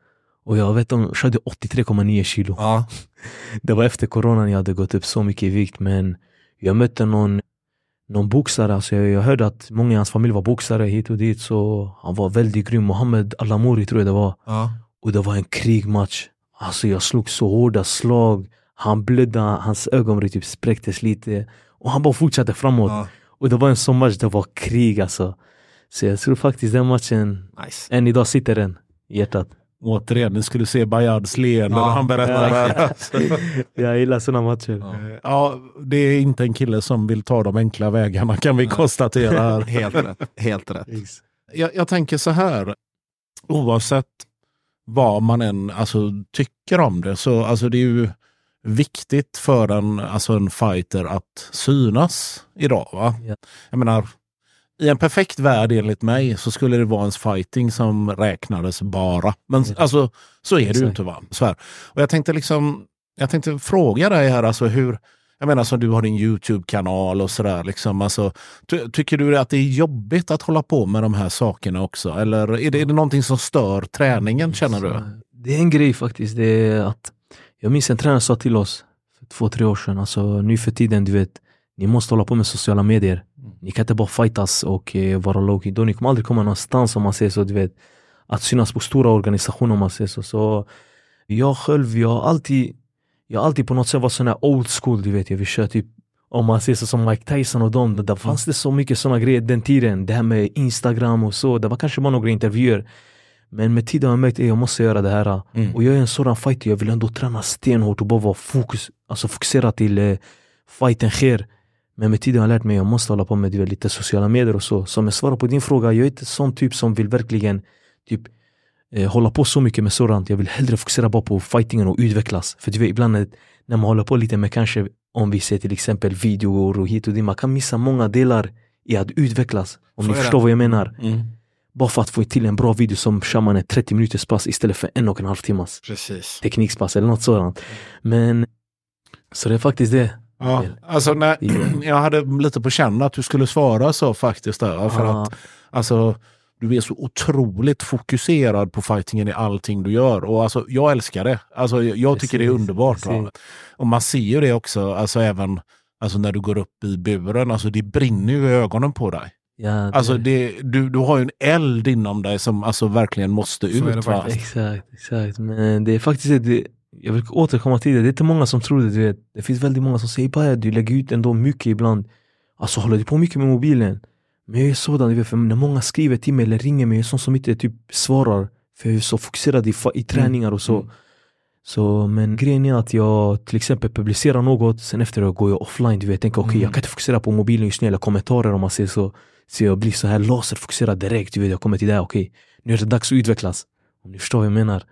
Och jag vet de körde 83,9 kilo.
Ja.
Det var efter coronan jag hade gått upp så mycket i vikt men jag mötte någon, någon boxare, alltså jag, jag hörde att många i hans familj var boxare hit och dit så han var väldigt grym. Mohammed Alamouri tror jag det var.
ja.
Och det var en krigmatch. Alltså jag slog så hårda slag. Han blödde, hans ögonbryn typ spräcktes lite. Och han bara fortsatte framåt.
ja.
Och det var en sån match, det var krig alltså. Så jag tror faktiskt den matchen,
Nice.
än idag sitter den i hjärtat.
Återigen, ni skulle se Bayads leende
Ja.
när han berättar det här. Alltså.
Jag gillar såna matcher.
Ja.
Ja, det är inte en kille som vill ta de enkla vägarna kan vi konstatera här.
Helt rätt. Helt rätt.
jag, jag tänker så här, oavsett vad man än alltså, tycker om det, så alltså, det är ju viktigt för en, alltså, en fighter att synas idag. Va?
Ja.
Jag menar, i en perfekt värld enligt mig så skulle det vara ens fighting som räknades bara. Men
Ja.
alltså, så är det ju inte. Va? Så här. Och jag tänkte liksom, jag tänkte fråga dig här, alltså hur, jag menar som du har din Youtube-kanal och sådär. Liksom, alltså, ty, tycker du att det är jobbigt att hålla på med de här sakerna också? Eller är det, är det någonting som stör träningen känner du?
Så, Det är en grej faktiskt, det är att jag minns en tränare sa till oss för två, tre år sedan, alltså nu för tiden, du vet, ni måste hålla på med sociala medier. Ni kan inte bara fightas och eh, vara low Då ni kommer aldrig komma någonstans om man säger så, du vet. Att synas på stora organisationer om man säger så. Så jag själv, jag har alltid, jag har alltid på något sätt varit sån här old school, du vet. Jag vill köra typ om man ser så som Mike Tyson och dem, där fanns det så mycket såna grejer den tiden. Det här med Instagram och så, det var kanske bara några intervjuer. Men med tiden har jag märkt att jag måste göra det här.
Mm.
Och jag är en sådan fighter, jag vill ändå träna stenhårt och bara vara fokus, alltså fokusera till eh, fighten sker. Men med tiden har jag lärt mig att jag måste hålla på med vet, lite sociala medier och så. Så om jag svarar på din fråga, jag är inte sån typ som vill verkligen typ, eh, hålla på så mycket med sådant. Jag vill hellre fokusera bara på fightingen och utvecklas. För du vet, ibland när, när man håller på lite med kanske, om vi ser till exempel videor och hit och dit, man kan missa många delar i att utvecklas. Om
Så
ni förstår vad jag menar.
Mm.
Bara för att få till en bra video som kör man ett 30 minuters pass istället för en och en halv timmas
Precis.
teknikspass eller något sådant. Men så det är faktiskt det.
Ja, alltså när,
Ja.
jag hade lite på känn att du skulle svara så faktiskt. Där, för
Ah,
att alltså, du är så otroligt fokuserad på fightingen i allting du gör. Och alltså, jag älskar det. Alltså, jag tycker det är underbart. Va? Och man ser ju det också, alltså även alltså, när du går upp i buren. Alltså, det brinner ju i ögonen på dig.
ja, det,
Alltså, det, du, du har ju en eld inom dig som alltså, verkligen måste
Så
ut.
Exakt, exakt. Men det är faktiskt det. Jag vill återkomma till det. Det är inte många som tror det. Du vet. Det finns väldigt många som säger bara du lägger ut ändå mycket ibland. Alltså håller du på mycket med mobilen? Men jag är sådan, du vet, för när många skriver till mig eller ringer mig, jag är sån som inte typ svarar. För jag är så fokuserad i, i träningar och så.
Mm.
Så men grejen är att jag till exempel publicerar något, sen efter det går jag offline. Du vet, jag tänker okej,
Mm.
jag kan inte fokusera på mobilen just nu eller kommentarer om man säger så. Så jag blir så här laserfokuserad direkt. Du vet, jag kommer till det, okej, nu är det dags att utvecklas. Om ni förstår vad jag menar.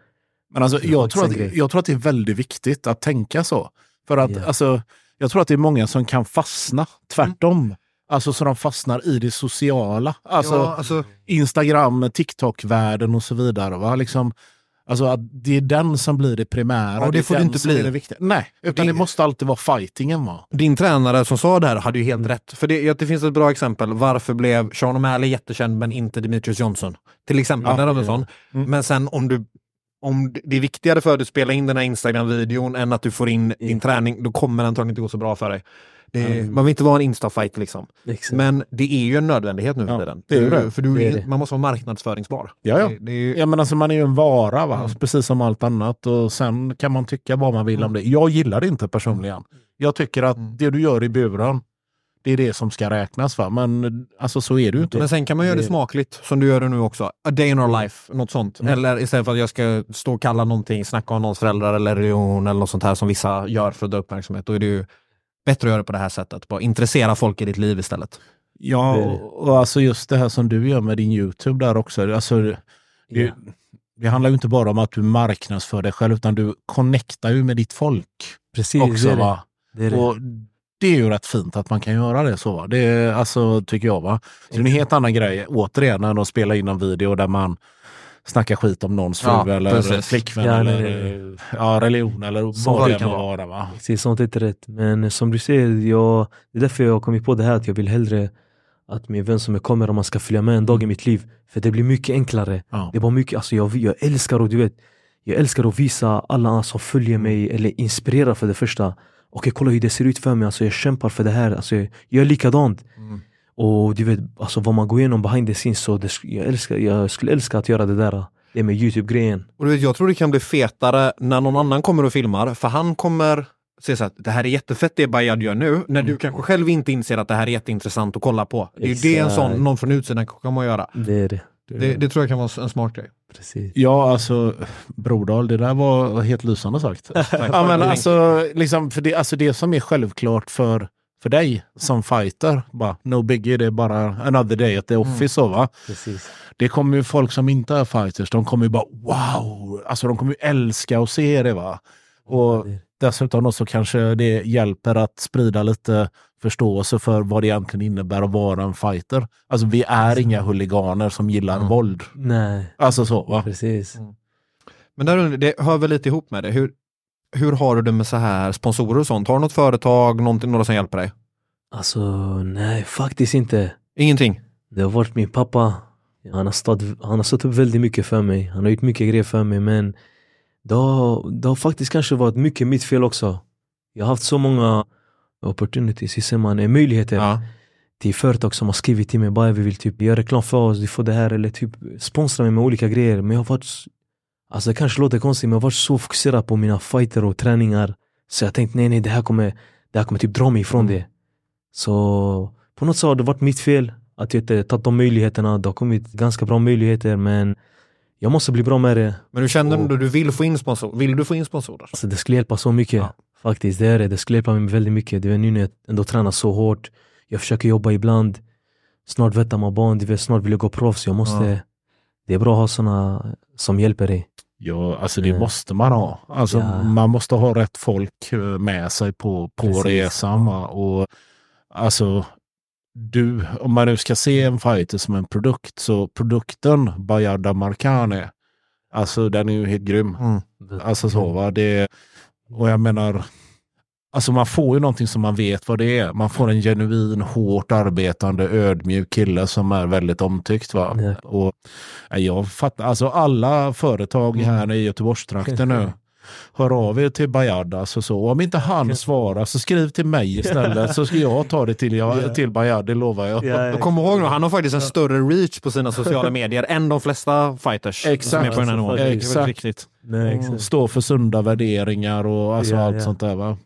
Men alltså, jag, tror att, jag tror att det är väldigt viktigt att tänka så. För att
Ja.
alltså, jag tror att det är många som kan fastna tvärtom. Alltså så de fastnar i det sociala. Alltså
ja, alltså,
Instagram, TikTok-världen och så vidare. Va? Liksom, Alltså att det är den som blir det primära.
Ja, det får det inte bli.
Det viktiga. Nej, utan
Det-
det måste alltid vara fightingen va?
Din tränare som sa det här hade ju helt rätt. För det, det finns ett bra exempel. Varför blev Sean O'Malley jättekänd men inte Demetrius Johnson? Till exempel,
Ja,
vi en
ja.
sån.
Mm.
Men sen om du om det är viktigare för dig att spela in den här Instagram-videon än att du får in din träning, då kommer den antagligen inte gå så bra för dig. Det
Mm.
Man vill inte vara en Insta-fight liksom.
Exakt.
Men det är ju en nödvändighet nu för
Ja,
tiden.
det är det.
För du,
Det är det.
man måste vara marknadsföringsbar.
Ja, ja.
Det, det ju,
Ja, men alltså man är ju en vara, va? precis som allt annat. Och Sen kan man tycka vad man vill om det. Jag gillar det inte personligen. Jag tycker att
Mm.
det du gör i buren, det är det som ska räknas. Va? Men alltså så är det ju inte.
Men sen kan man göra det
det-
smakligt, som du gör det nu också. A day in our life, något sånt.
Mm.
Eller istället för att jag ska stå och kalla någonting, snacka om någons föräldrar eller religion eller något sånt här som vissa gör för att dra uppmärksamhet. Då är det ju bättre att göra det på det här sättet. Bara intressera folk i ditt liv istället.
Ja, och, och alltså just det här som du gör med din YouTube där också. Alltså, det,
Ja.
det handlar ju inte bara om att du marknadsför dig själv, utan du connectar ju med ditt folk
Precis,
också.
det är det.
va?
Det är det.
Och det är ju rätt fint att man kan göra det så. Va? Det är, alltså, tycker jag. va. Så det är en helt annan grej, återigen, än att spela in en video där man snackar skit om någons fru
Ja,
eller
precis.
flickvän
Ja,
eller Ja, religion eller
Så
vad
det
kan vara.
vara. Va?
Precis, sånt är inte rätt. Men som du säger, jag, det är därför jag har kommit på det här att jag vill hellre att min vän som är kameraman ska följa med en dag i mitt liv. För det blir mycket enklare.
Ja.
Det bara mycket, alltså jag, jag älskar och du vet, jag älskar att visa alla som följer mig eller inspirera för det första. Okej kolla hur det ser ut för mig, alltså jag kämpar för det här, alltså jag gör likadant.
Mm.
Och du vet, alltså vad man går igenom behind the scenes, så det, jag, älskar, jag skulle älska att göra det där. Det med Youtube-grejen.
Och du vet, jag tror det kan bli fetare när någon annan kommer och filmar, för han kommer se så att det här är jättefett det Bayard gör nu, när du kanske själv inte inser att det här är jätteintressant att kolla på. Det är ju det en sån,
Exakt.
någon från utsidan kommer att göra.
Det är det.
Det, det tror jag kan vara en smart grej.
Precis.
Ja, alltså Brodal, det där var helt lysande sagt. ja, men alltså, liksom, för det, alltså det som är självklart för, för dig som fighter, bara, no biggie, det är bara another day at the office. Så, va?
Precis.
Det kommer ju folk som inte är fighters, de kommer ju bara wow, alltså de kommer ju älska att se det. va. Och
det-
dessutom så kanske det hjälper att sprida lite förståelse för vad det egentligen innebär att vara en fighter. Alltså vi är inga huliganer som gillar
Mm.
våld.
Nej,
Alltså så va?
precis.
Men där, det hör väl lite ihop med det. Hur, hur har du det med så här sponsorer och sånt? Har du något företag, någonting, några som hjälper dig?
Alltså nej, faktiskt inte.
Ingenting?
Det har varit min pappa. Han har, stått, han har stått upp väldigt mycket för mig. Han har gjort mycket grejer för mig men det har, det har faktiskt kanske varit mycket mitt fel också. Jag har haft så många opportunities, hur säger man, möjligheter
Ja.
till företag som har skrivit till mig bara vi vill typ göra reklam för oss, du får det här eller typ sponsra mig med olika grejer. Men jag har varit, alltså det kanske låter konstigt men jag har varit så fokuserad på mina fighter och träningar. Så jag tänkte nej nej det här kommer, det här kommer typ dra mig ifrån det. Så på något sätt har det varit mitt fel att jag inte tagit de möjligheterna. Det har kommit ganska bra möjligheter men jag måste bli bra med det.
Men du känner
Och-
ändå du vill få in sponsorer? Vill du få in sponsorer?
Alltså det skulle hjälpa så mycket.
Ja.
Faktiskt, det är det. Det skulle hjälpa mig väldigt mycket. Du vet nu när jag ändå tränar så hårt. Jag försöker jobba ibland. Snart vettar man barn, du vet, snart vill jag gå proffs. Jag måste...
Ja.
Det är bra att ha såna som hjälper dig.
Ja, alltså det
Eh,
måste man ha. Alltså,
ja.
Man måste ha rätt folk eh, med sig på, på
Precis.
resan. Va? Och, alltså, du, om man nu ska se en fighter som en produkt, så produkten Bayarda Markane, alltså den är ju helt grym.
Mm.
Alltså så va, det, och jag menar, alltså man får ju någonting som man vet vad det är. Man får en genuin, hårt arbetande, ödmjuk kille som är väldigt omtyckt. Va?
Ja.
Och jag fattar, alltså alla företag här i Göteborgstrakten nu, hör av er till Bayard. Alltså så. Och om inte han svarar så skriv till mig istället så ska jag ta det till, jag, till Bayard, det lovar jag.
Och kom ihåg nu, han har faktiskt en större reach på sina sociala medier än de flesta fighters
Exakt.
som är på den här nivån. Det är väldigt
Exakt.
Nej, exakt.
Stå för sunda värderingar och alltså
Ja,
allt
ja.
sånt där. Va?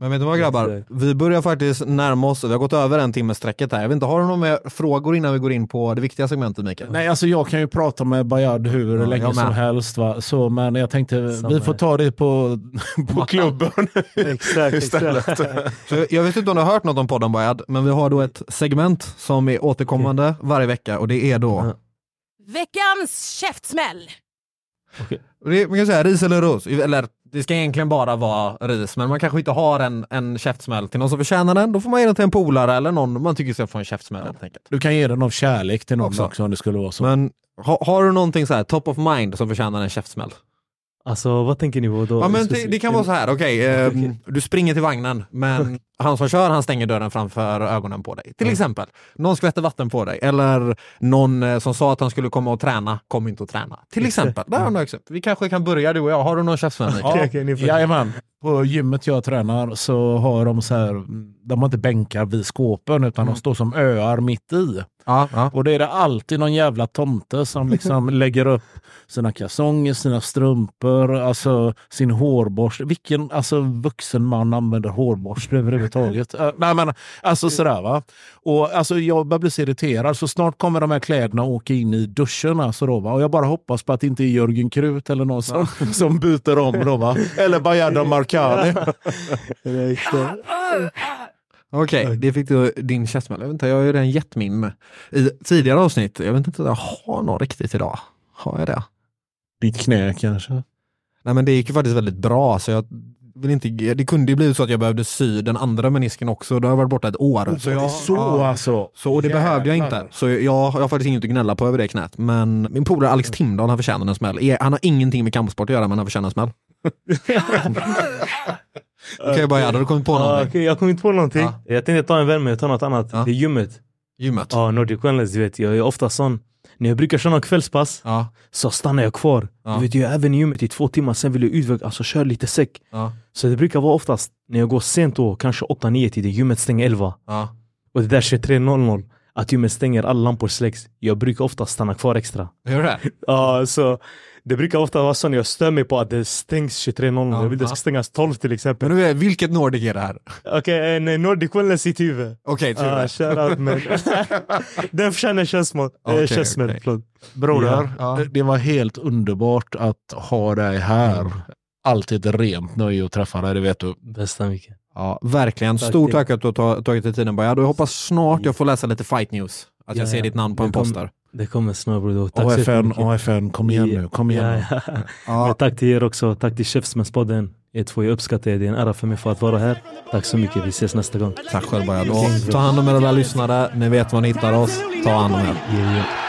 Men vet du vad grabbar?
Exakt.
Vi börjar faktiskt närma oss, vi har gått över en timme sträcket här. Jag vet inte, har du några mer frågor innan vi går in på det viktiga segmentet Mikael?
Nej, alltså jag kan ju prata med Bayard hur
Ja,
länge som helst. Va? Så, men jag tänkte
Samma
vi får ta det på, på klubben
Exakt,
istället.
Så jag- vet inte om du har hört något om podden Bayad, men vi har då ett segment som är återkommande varje vecka och det är då.
Veckans käftsmäll!
Det, man kan säga ris eller ros, eller det ska egentligen bara vara ris, men man kanske inte har en, en käftsmäll till någon som förtjänar den, då får man ge den till en polare eller någon man tycker ska få en käftsmäll helt enkelt.
Du kan ge den av kärlek till någon
Också.
också, om det skulle vara så.
Men ha, har du någonting så här top of mind som förtjänar en käftsmäll?
Alltså vad tänker ni på då?
Ja, men det, det kan vara så här, okej, eh, du springer till vagnen, men han som kör han stänger dörren framför ögonen på dig. Till exempel, någon skvätter vatten på dig eller någon eh, som sa att han skulle komma och träna, kom inte och träna. Till exempel, där har exempel. Vi kanske kan börja du och jag. Har du någon käftsmäll?
Ja,
får-
jajamän. På gymmet jag tränar så har de så här, de har inte bänkar vid skåpen utan de står som öar mitt i.
Ja, ja.
Och det är det alltid någon jävla tomte som liksom lägger upp sina kalsonger, sina strumpor, alltså sin hårborste. Vilken alltså, vuxen man använder hårborste överhuvudtaget? Uh, nej men alltså sådär va. Och alltså jag börjar bli så irriterad så snart kommer de här kläderna åka in i duschen alltså då va. Och jag bara hoppas på att det inte är Jörgen Krut eller någon som, som byter om då va. Eller Bayada Marcani.
Okej, det fick du din käftsmäll. Jag, vet inte, jag har ju redan gett min i tidigare avsnitt. Jag vet inte om jag har någon riktigt idag. Har jag det?
Ditt knä kanske?
Nej men det gick ju faktiskt väldigt bra så jag vill inte, det kunde ju bli så att jag behövde sy den andra menisken också. Då har jag varit borta ett år.
Så, jag, så
ja.
alltså.
Så, och det behövde jag inte. Så jag, jag har faktiskt inget att gnälla på över det knät. Men min polare Alex Timdahl, han förtjänar en smäll. E- Han har ingenting med kampsport att göra, men han förtjänar en smäll. Okej, bara hade du kommit på någonting?
okej, jag kom inte på någonting.
Ja.
Jag tänkte ta en värme, ta något annat.
Ja.
Det är gymmet.
Gymmet?
Ja, Nordic Wellness, du vet. Jag är ofta sån. När jag brukar köra kvällspass
Ja.
så stannar jag kvar.
Ja.
Du vet, jag är även i gymmet i två timmar, sen vill jag ut, alltså köra lite säck.
Ja.
Så det brukar vara oftast när jag går sent då, kanske 8-9 tiden, gymmet stänger 11.
Ja.
Och det där 23.00, att gymmet stänger, alla lampor släcks. Jag brukar ofta stanna kvar extra.
Gör det?
Ja, så det brukar ofta vara så när jag stör mig på att det stängs 23.00.
Ja,
jag vill det ska stängas 12 till exempel.
Men nu vilket Nordic är det här?
Okej, en Nordic Wellness i Tuve.
Okej,
Ah, shoutout men. Den förtjänar käftsmäll. Okay,
okej.
förlåt.
Broder,
Ja.
det var helt underbart att ha dig här. Alltid ett rent nöje att träffa dig, det vet du.
Bästa mycket.
Ja, verkligen.
Tack
Stort tack att du har ta- tagit dig tiden Bajad. Jag hoppas snart jag får läsa lite fight news. Att jag
Ja,
ser ditt namn på en
kom-
poster.
Det kommer snart bror. Tack
AFN. AFN, kom igen nu, kom igen.
Ja, ja.
Ja.
Tack till er också. Tack till Käftsmällspodden. Er två, jag uppskattar er. Det är en ära för mig för att vara här. Tack så mycket. Vi ses nästa gång.
Tack själv Bajad. Ta hand om er alla lyssnare. Ni vet var ni hittar oss. Ta hand om er.